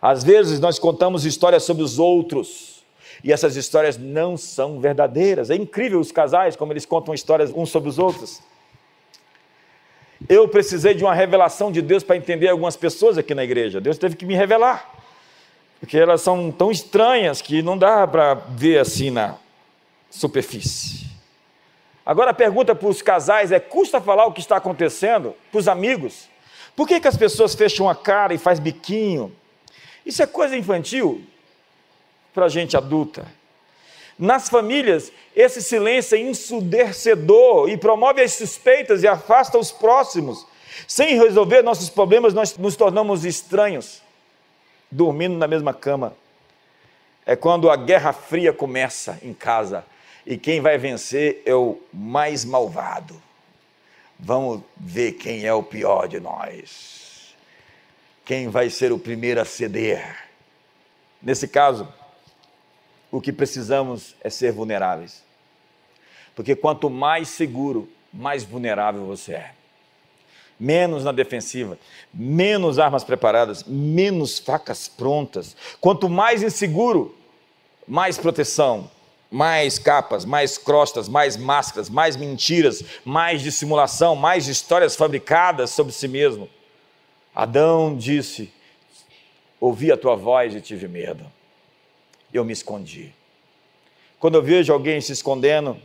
Às vezes nós contamos histórias sobre os outros e essas histórias não são verdadeiras. É incrível os casais como eles contam histórias uns sobre os outros. Eu precisei de uma revelação de Deus para entender algumas pessoas aqui na igreja. Deus teve que me revelar. Porque elas são tão estranhas que não dá para ver assim na superfície. Agora a pergunta para os casais é: custa falar o que está acontecendo para os amigos? Por que, que as pessoas fecham a cara e faz biquinho? Isso é coisa infantil para gente adulta. Nas famílias, esse silêncio é ensurdecedor e promove as suspeitas e afasta os próximos. Sem resolver nossos problemas, nós nos tornamos estranhos, dormindo na mesma cama. É quando a guerra fria começa em casa e quem vai vencer é o mais malvado. Vamos ver quem é o pior de nós. Quem vai ser o primeiro a ceder. Nesse caso, o que precisamos é ser vulneráveis. Porque quanto mais seguro, mais vulnerável você é. Menos na defensiva, menos armas preparadas, menos facas prontas. Quanto mais inseguro, mais proteção. mais capas, mais crostas, mais máscaras, mais mentiras, mais dissimulação, mais histórias fabricadas sobre si mesmo. Adão disse: Ouvi a tua voz e tive medo. Eu me escondi. Quando eu vejo alguém se escondendo,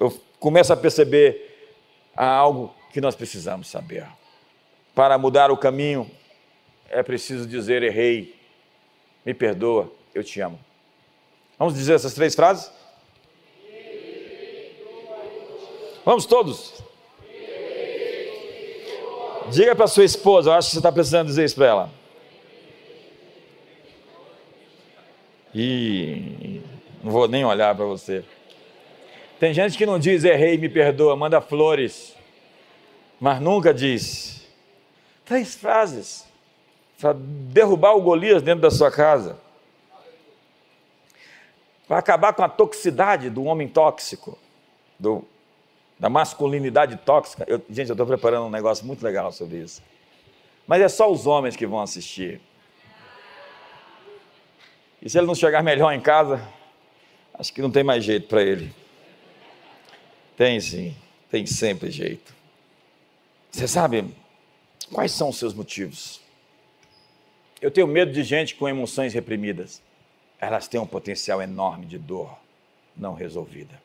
eu começo a perceber algo que nós precisamos saber. Para mudar o caminho, é preciso dizer: errei, me perdoa, eu te amo. Vamos dizer essas três frases? Vamos todos. Diga para sua esposa, eu acho que você está precisando dizer isso para ela. E não vou nem olhar para você. Tem gente que não diz errei, me perdoa, manda flores, mas nunca diz. Três frases para derrubar o Golias dentro da sua casa para acabar com a toxicidade do homem tóxico, do, da masculinidade tóxica. Eu, gente, eu estou preparando um negócio muito legal sobre isso. Mas é só os homens que vão assistir. E se ele não chegar melhor em casa, acho que não tem mais jeito para ele. Tem sim, tem sempre jeito. Você sabe quais são os seus motivos? Eu tenho medo de gente com emoções reprimidas elas têm um potencial enorme de dor não resolvida.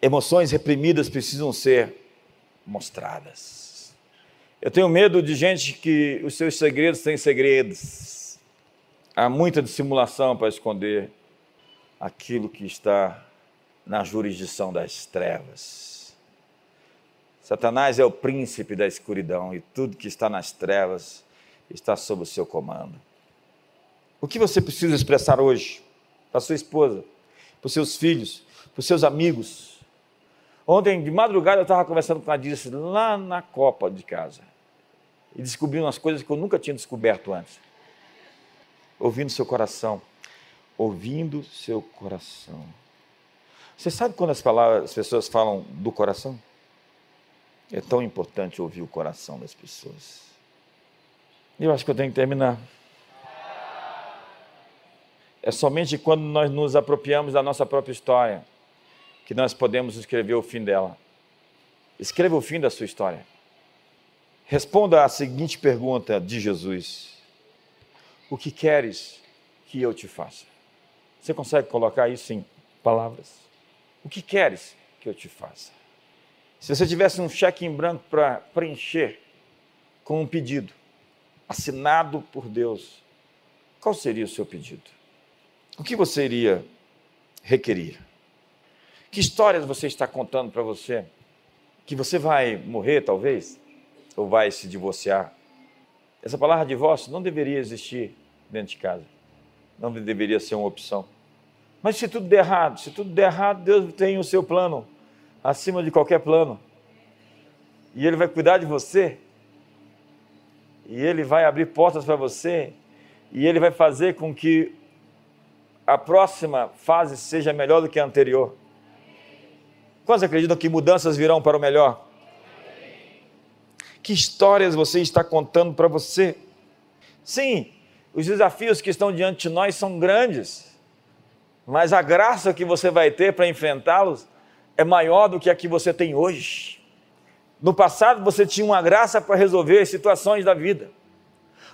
Emoções reprimidas precisam ser mostradas. Eu tenho medo de gente que os seus segredos têm segredos. Há muita dissimulação para esconder aquilo que está na jurisdição das trevas. Satanás é o príncipe da escuridão e tudo que está nas trevas está sob o seu comando. O que você precisa expressar hoje para sua esposa, para os seus filhos, para os seus amigos? Ontem, de madrugada, eu estava conversando com a Dirce lá na copa de casa e descobri umas coisas que eu nunca tinha descoberto antes. Ouvindo seu coração, ouvindo seu coração. Você sabe quando as, palavras, as pessoas falam do coração? É tão importante ouvir o coração das pessoas. Eu acho que eu tenho que terminar. É somente quando nós nos apropriamos da nossa própria história que nós podemos escrever o fim dela. Escreva o fim da sua história. Responda a seguinte pergunta de Jesus: O que queres que eu te faça? Você consegue colocar isso em palavras? O que queres que eu te faça? Se você tivesse um cheque em branco para preencher com um pedido assinado por Deus, qual seria o seu pedido? o que você iria requerir? Que histórias você está contando para você? Que você vai morrer, talvez? Ou vai se divorciar? Essa palavra divórcio não deveria existir dentro de casa. Não deveria ser uma opção. Mas se tudo der errado, se tudo der errado, Deus tem o seu plano acima de qualquer plano. E Ele vai cuidar de você. E Ele vai abrir portas para você. E Ele vai fazer com que a próxima fase seja melhor do que a anterior? Quantos acreditam que mudanças virão para o melhor? Que histórias você está contando para você? Sim, os desafios que estão diante de nós são grandes, mas a graça que você vai ter para enfrentá-los é maior do que a que você tem hoje. No passado você tinha uma graça para resolver as situações da vida.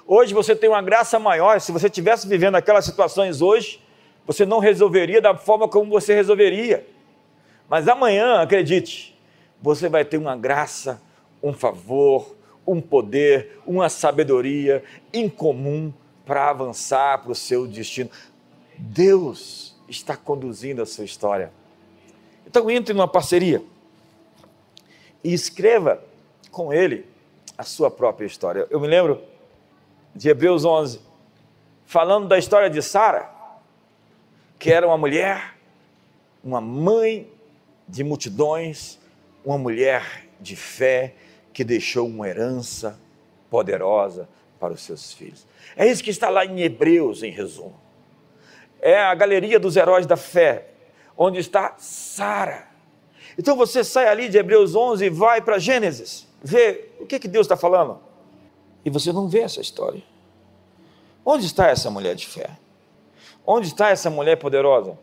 Hoje você tem uma graça maior. Se você estivesse vivendo aquelas situações hoje, você não resolveria da forma como você resolveria. Mas amanhã, acredite, você vai ter uma graça, um favor, um poder, uma sabedoria incomum para avançar para o seu destino. Deus está conduzindo a sua história. Então entre numa parceria e escreva com Ele a sua própria história. Eu me lembro de Hebreus 11, falando da história de Sara que era uma mulher, uma mãe de multidões, uma mulher de fé que deixou uma herança poderosa para os seus filhos. É isso que está lá em Hebreus, em resumo. É a galeria dos heróis da fé, onde está Sara. Então você sai ali de Hebreus 11 e vai para Gênesis, vê o que, que Deus está falando. E você não vê essa história. Onde está essa mulher de fé? Onde está essa mulher poderosa?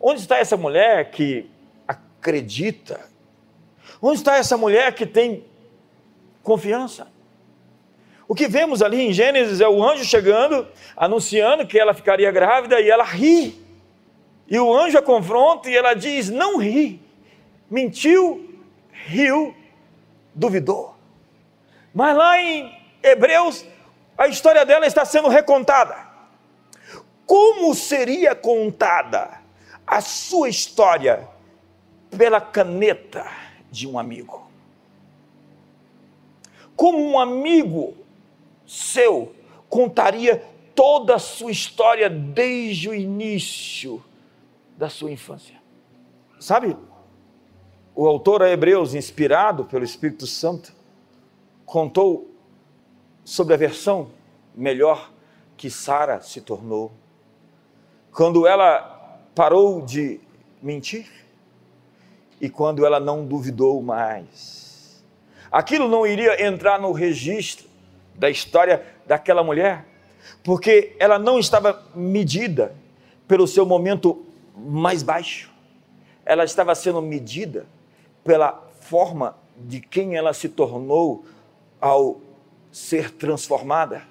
Onde está essa mulher que acredita? Onde está essa mulher que tem confiança? O que vemos ali em Gênesis é o anjo chegando, anunciando que ela ficaria grávida e ela ri. E o anjo a confronta e ela diz: Não ri. Mentiu, riu, duvidou. Mas lá em Hebreus, a história dela está sendo recontada. Como seria contada a sua história pela caneta de um amigo? Como um amigo seu contaria toda a sua história desde o início da sua infância? Sabe, o autor a Hebreus, inspirado pelo Espírito Santo, contou sobre a versão melhor que Sara se tornou. Quando ela parou de mentir e quando ela não duvidou mais. Aquilo não iria entrar no registro da história daquela mulher, porque ela não estava medida pelo seu momento mais baixo. Ela estava sendo medida pela forma de quem ela se tornou ao ser transformada,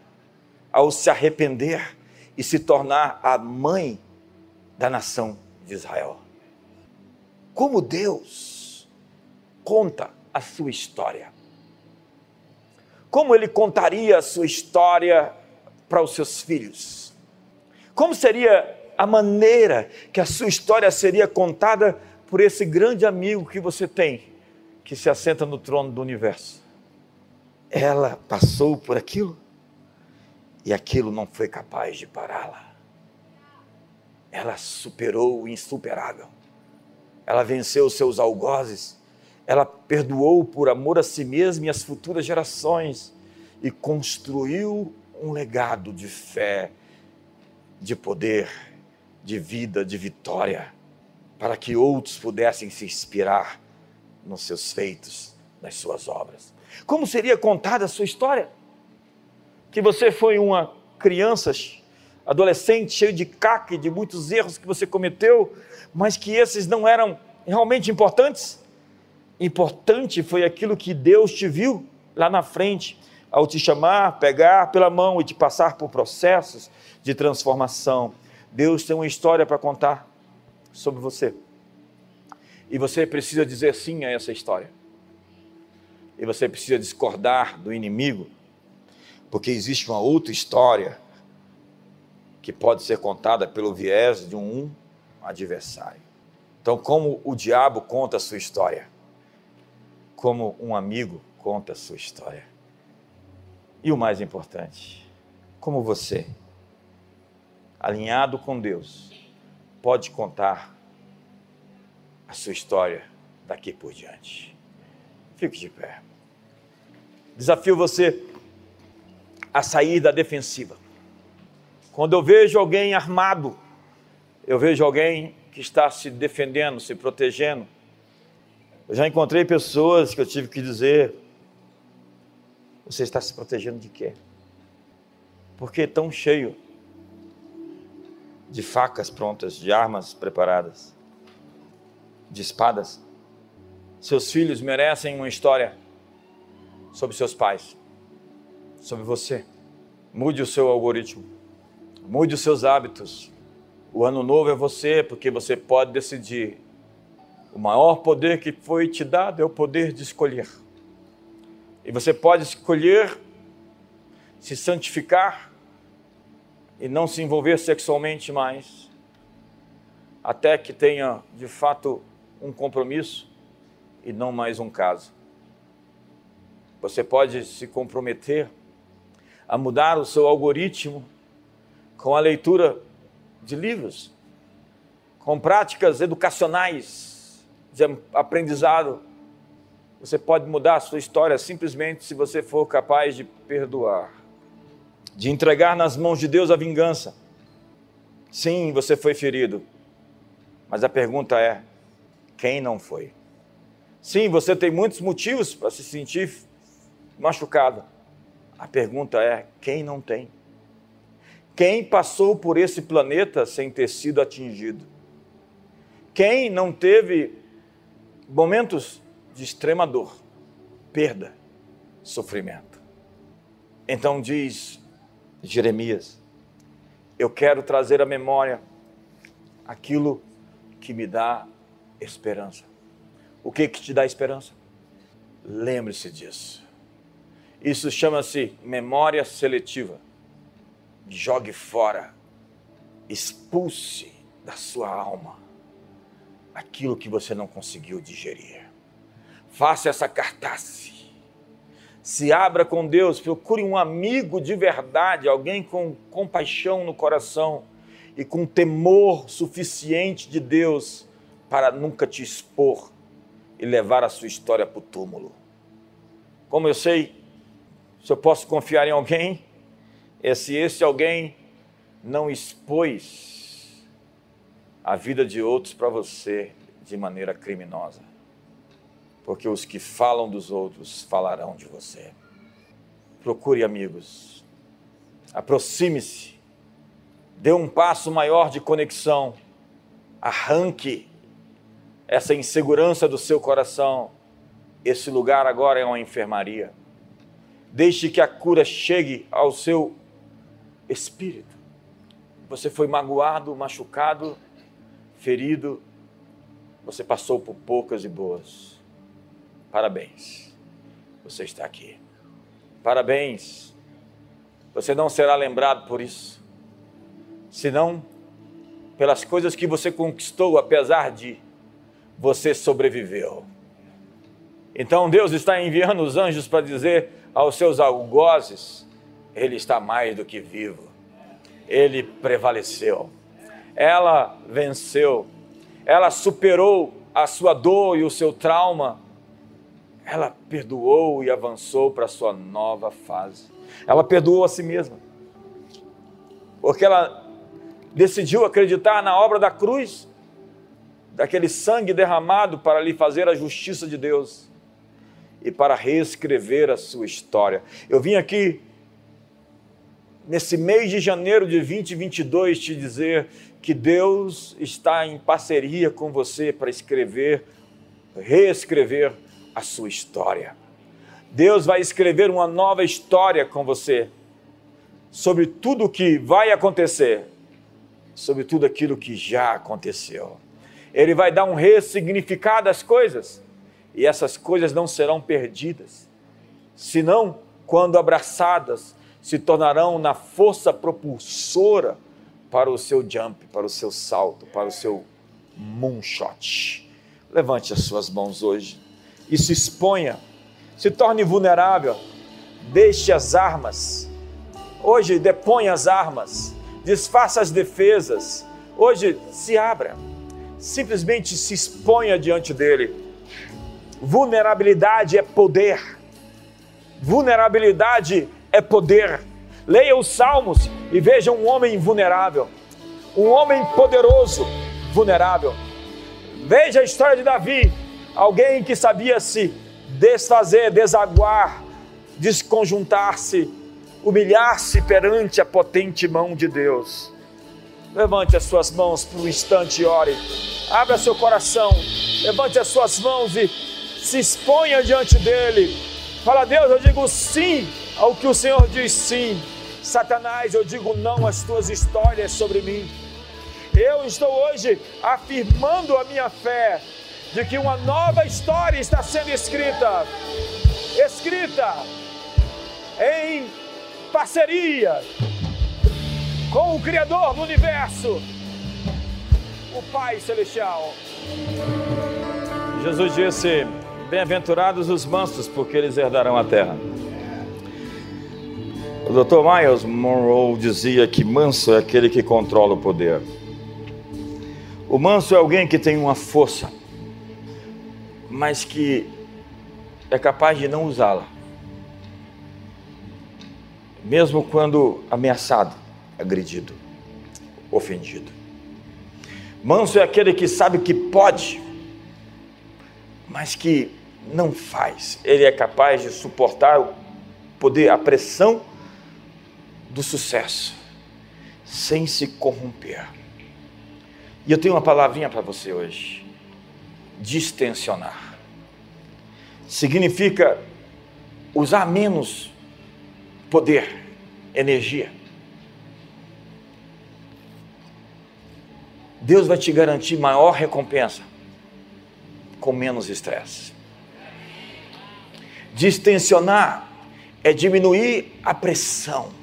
ao se arrepender e se tornar a mãe da nação de Israel. Como Deus conta a sua história. Como ele contaria a sua história para os seus filhos? Como seria a maneira que a sua história seria contada por esse grande amigo que você tem, que se assenta no trono do universo? ela passou por aquilo e aquilo não foi capaz de pará-la. Ela superou o insuperável. Ela venceu seus algozes. Ela perdoou por amor a si mesma e às futuras gerações e construiu um legado de fé, de poder, de vida, de vitória, para que outros pudessem se inspirar nos seus feitos, nas suas obras. Como seria contada a sua história? Que você foi uma criança, adolescente, cheio de caca e de muitos erros que você cometeu, mas que esses não eram realmente importantes? Importante foi aquilo que Deus te viu lá na frente, ao te chamar, pegar pela mão e te passar por processos de transformação. Deus tem uma história para contar sobre você. E você precisa dizer sim a essa história e você precisa discordar do inimigo, porque existe uma outra história que pode ser contada pelo viés de um adversário. Então, como o diabo conta a sua história? Como um amigo conta a sua história? E o mais importante, como você, alinhado com Deus, pode contar a sua história daqui por diante? Fique de pé. Desafio você a sair da defensiva. Quando eu vejo alguém armado, eu vejo alguém que está se defendendo, se protegendo. Eu já encontrei pessoas que eu tive que dizer: você está se protegendo de quê? Porque tão cheio de facas prontas, de armas preparadas, de espadas. Seus filhos merecem uma história sobre seus pais, sobre você. Mude o seu algoritmo, mude os seus hábitos. O ano novo é você, porque você pode decidir. O maior poder que foi te dado é o poder de escolher. E você pode escolher se santificar e não se envolver sexualmente mais, até que tenha de fato um compromisso e não mais um caso. Você pode se comprometer a mudar o seu algoritmo com a leitura de livros, com práticas educacionais de aprendizado. Você pode mudar a sua história simplesmente se você for capaz de perdoar, de entregar nas mãos de Deus a vingança. Sim, você foi ferido, mas a pergunta é: quem não foi? Sim, você tem muitos motivos para se sentir machucado. A pergunta é: quem não tem? Quem passou por esse planeta sem ter sido atingido? Quem não teve momentos de extrema dor, perda, sofrimento? Então diz Jeremias: Eu quero trazer à memória aquilo que me dá esperança. O que, que te dá esperança? Lembre-se disso. Isso chama-se memória seletiva. Jogue fora, expulse da sua alma aquilo que você não conseguiu digerir. Faça essa cartaz. Se abra com Deus, procure um amigo de verdade, alguém com compaixão no coração e com temor suficiente de Deus para nunca te expor e levar a sua história para o túmulo. Como eu sei, se eu posso confiar em alguém, é se esse alguém não expôs a vida de outros para você de maneira criminosa. Porque os que falam dos outros falarão de você. Procure amigos, aproxime-se, dê um passo maior de conexão, arranque essa insegurança do seu coração. Esse lugar agora é uma enfermaria. Deixe que a cura chegue ao seu espírito. Você foi magoado, machucado, ferido. Você passou por poucas e boas. Parabéns. Você está aqui. Parabéns. Você não será lembrado por isso, senão pelas coisas que você conquistou, apesar de você sobreviveu. Então Deus está enviando os anjos para dizer aos seus algozes: Ele está mais do que vivo, ele prevaleceu, ela venceu, ela superou a sua dor e o seu trauma, ela perdoou e avançou para a sua nova fase. Ela perdoou a si mesma, porque ela decidiu acreditar na obra da cruz daquele sangue derramado para lhe fazer a justiça de Deus e para reescrever a sua história. Eu vim aqui nesse mês de janeiro de 2022 te dizer que Deus está em parceria com você para escrever, reescrever a sua história. Deus vai escrever uma nova história com você sobre tudo o que vai acontecer, sobre tudo aquilo que já aconteceu ele vai dar um ressignificado às coisas, e essas coisas não serão perdidas, senão, quando abraçadas, se tornarão na força propulsora para o seu jump, para o seu salto, para o seu moonshot. Levante as suas mãos hoje e se exponha, se torne vulnerável, deixe as armas. Hoje, deponha as armas, desfaça as defesas. Hoje, se abra simplesmente se exponha diante dele. Vulnerabilidade é poder. Vulnerabilidade é poder. Leia os Salmos e veja um homem vulnerável, um homem poderoso, vulnerável. Veja a história de Davi, alguém que sabia se desfazer, desaguar, desconjuntar-se, humilhar-se perante a potente mão de Deus. Levante as suas mãos por um instante e ore. Abra seu coração. Levante as suas mãos e se exponha diante dele. Fala, Deus, eu digo sim ao que o Senhor diz sim. Satanás, eu digo não às tuas histórias sobre mim. Eu estou hoje afirmando a minha fé de que uma nova história está sendo escrita. Escrita em parceria com o Criador do universo, o Pai Celestial. Jesus disse: Bem-aventurados os mansos, porque eles herdarão a terra. O Dr. Miles Monroe dizia que manso é aquele que controla o poder. O manso é alguém que tem uma força, mas que é capaz de não usá-la, mesmo quando ameaçado agredido, ofendido. Manso é aquele que sabe que pode, mas que não faz. Ele é capaz de suportar o poder, a pressão do sucesso, sem se corromper, E eu tenho uma palavrinha para você hoje: distensionar. Significa usar menos poder, energia. Deus vai te garantir maior recompensa com menos estresse. Distensionar é diminuir a pressão.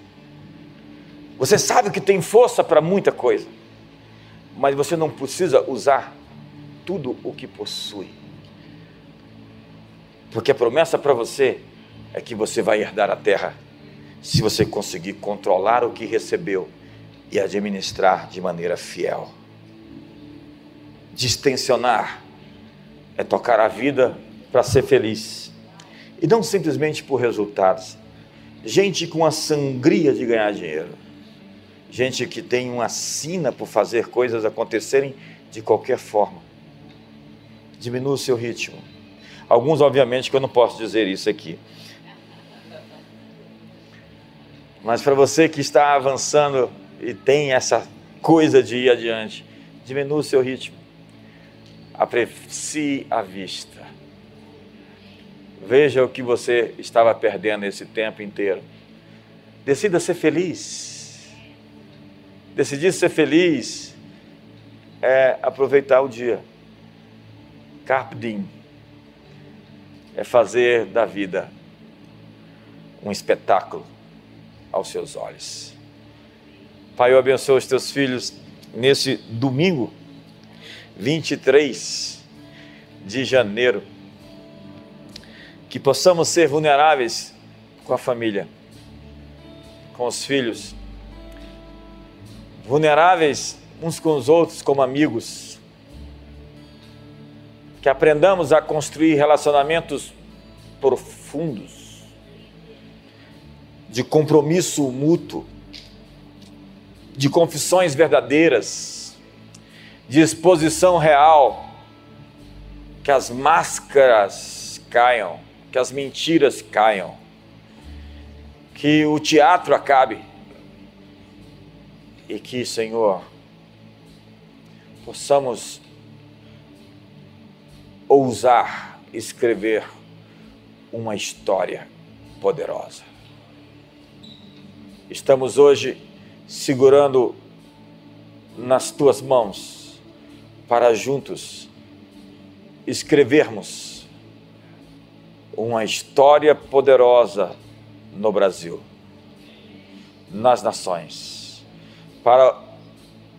Você sabe que tem força para muita coisa, mas você não precisa usar tudo o que possui. Porque a promessa para você é que você vai herdar a terra se você conseguir controlar o que recebeu e administrar de maneira fiel. Distensionar é tocar a vida para ser feliz e não simplesmente por resultados. Gente com a sangria de ganhar dinheiro, gente que tem uma sina por fazer coisas acontecerem de qualquer forma. Diminua o seu ritmo. Alguns, obviamente, que eu não posso dizer isso aqui. Mas para você que está avançando e tem essa coisa de ir adiante, diminua o seu ritmo. Aprecie a vista. Veja o que você estava perdendo esse tempo inteiro. Decida ser feliz. Decidir ser feliz é aproveitar o dia. Carpe diem. É fazer da vida um espetáculo aos seus olhos. Pai, eu abençoo os teus filhos nesse domingo, 23 de janeiro. Que possamos ser vulneráveis com a família, com os filhos, vulneráveis uns com os outros como amigos. Que aprendamos a construir relacionamentos profundos de compromisso mútuo, de confissões verdadeiras, de exposição real, que as máscaras caiam, que as mentiras caiam, que o teatro acabe e que, Senhor, possamos ousar escrever uma história poderosa. Estamos hoje segurando nas tuas mãos para juntos escrevermos uma história poderosa no Brasil, nas nações, para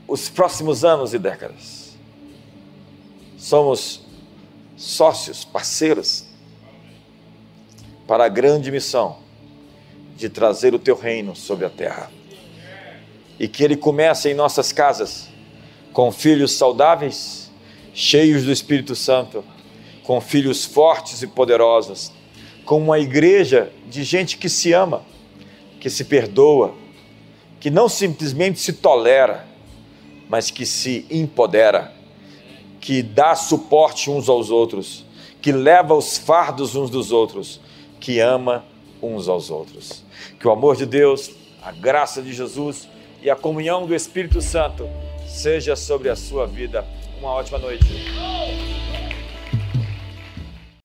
os próximos anos e décadas. Somos sócios, parceiros para a grande missão de trazer o teu reino sobre a terra. E que ele comece em nossas casas com filhos saudáveis, cheios do Espírito Santo, com filhos fortes e poderosos, com uma igreja de gente que se ama, que se perdoa, que não simplesmente se tolera, mas que se empodera, que dá suporte uns aos outros, que leva os fardos uns dos outros, que ama uns aos outros. Que o amor de Deus, a graça de Jesus e a comunhão do Espírito Santo seja sobre a sua vida. Uma ótima noite.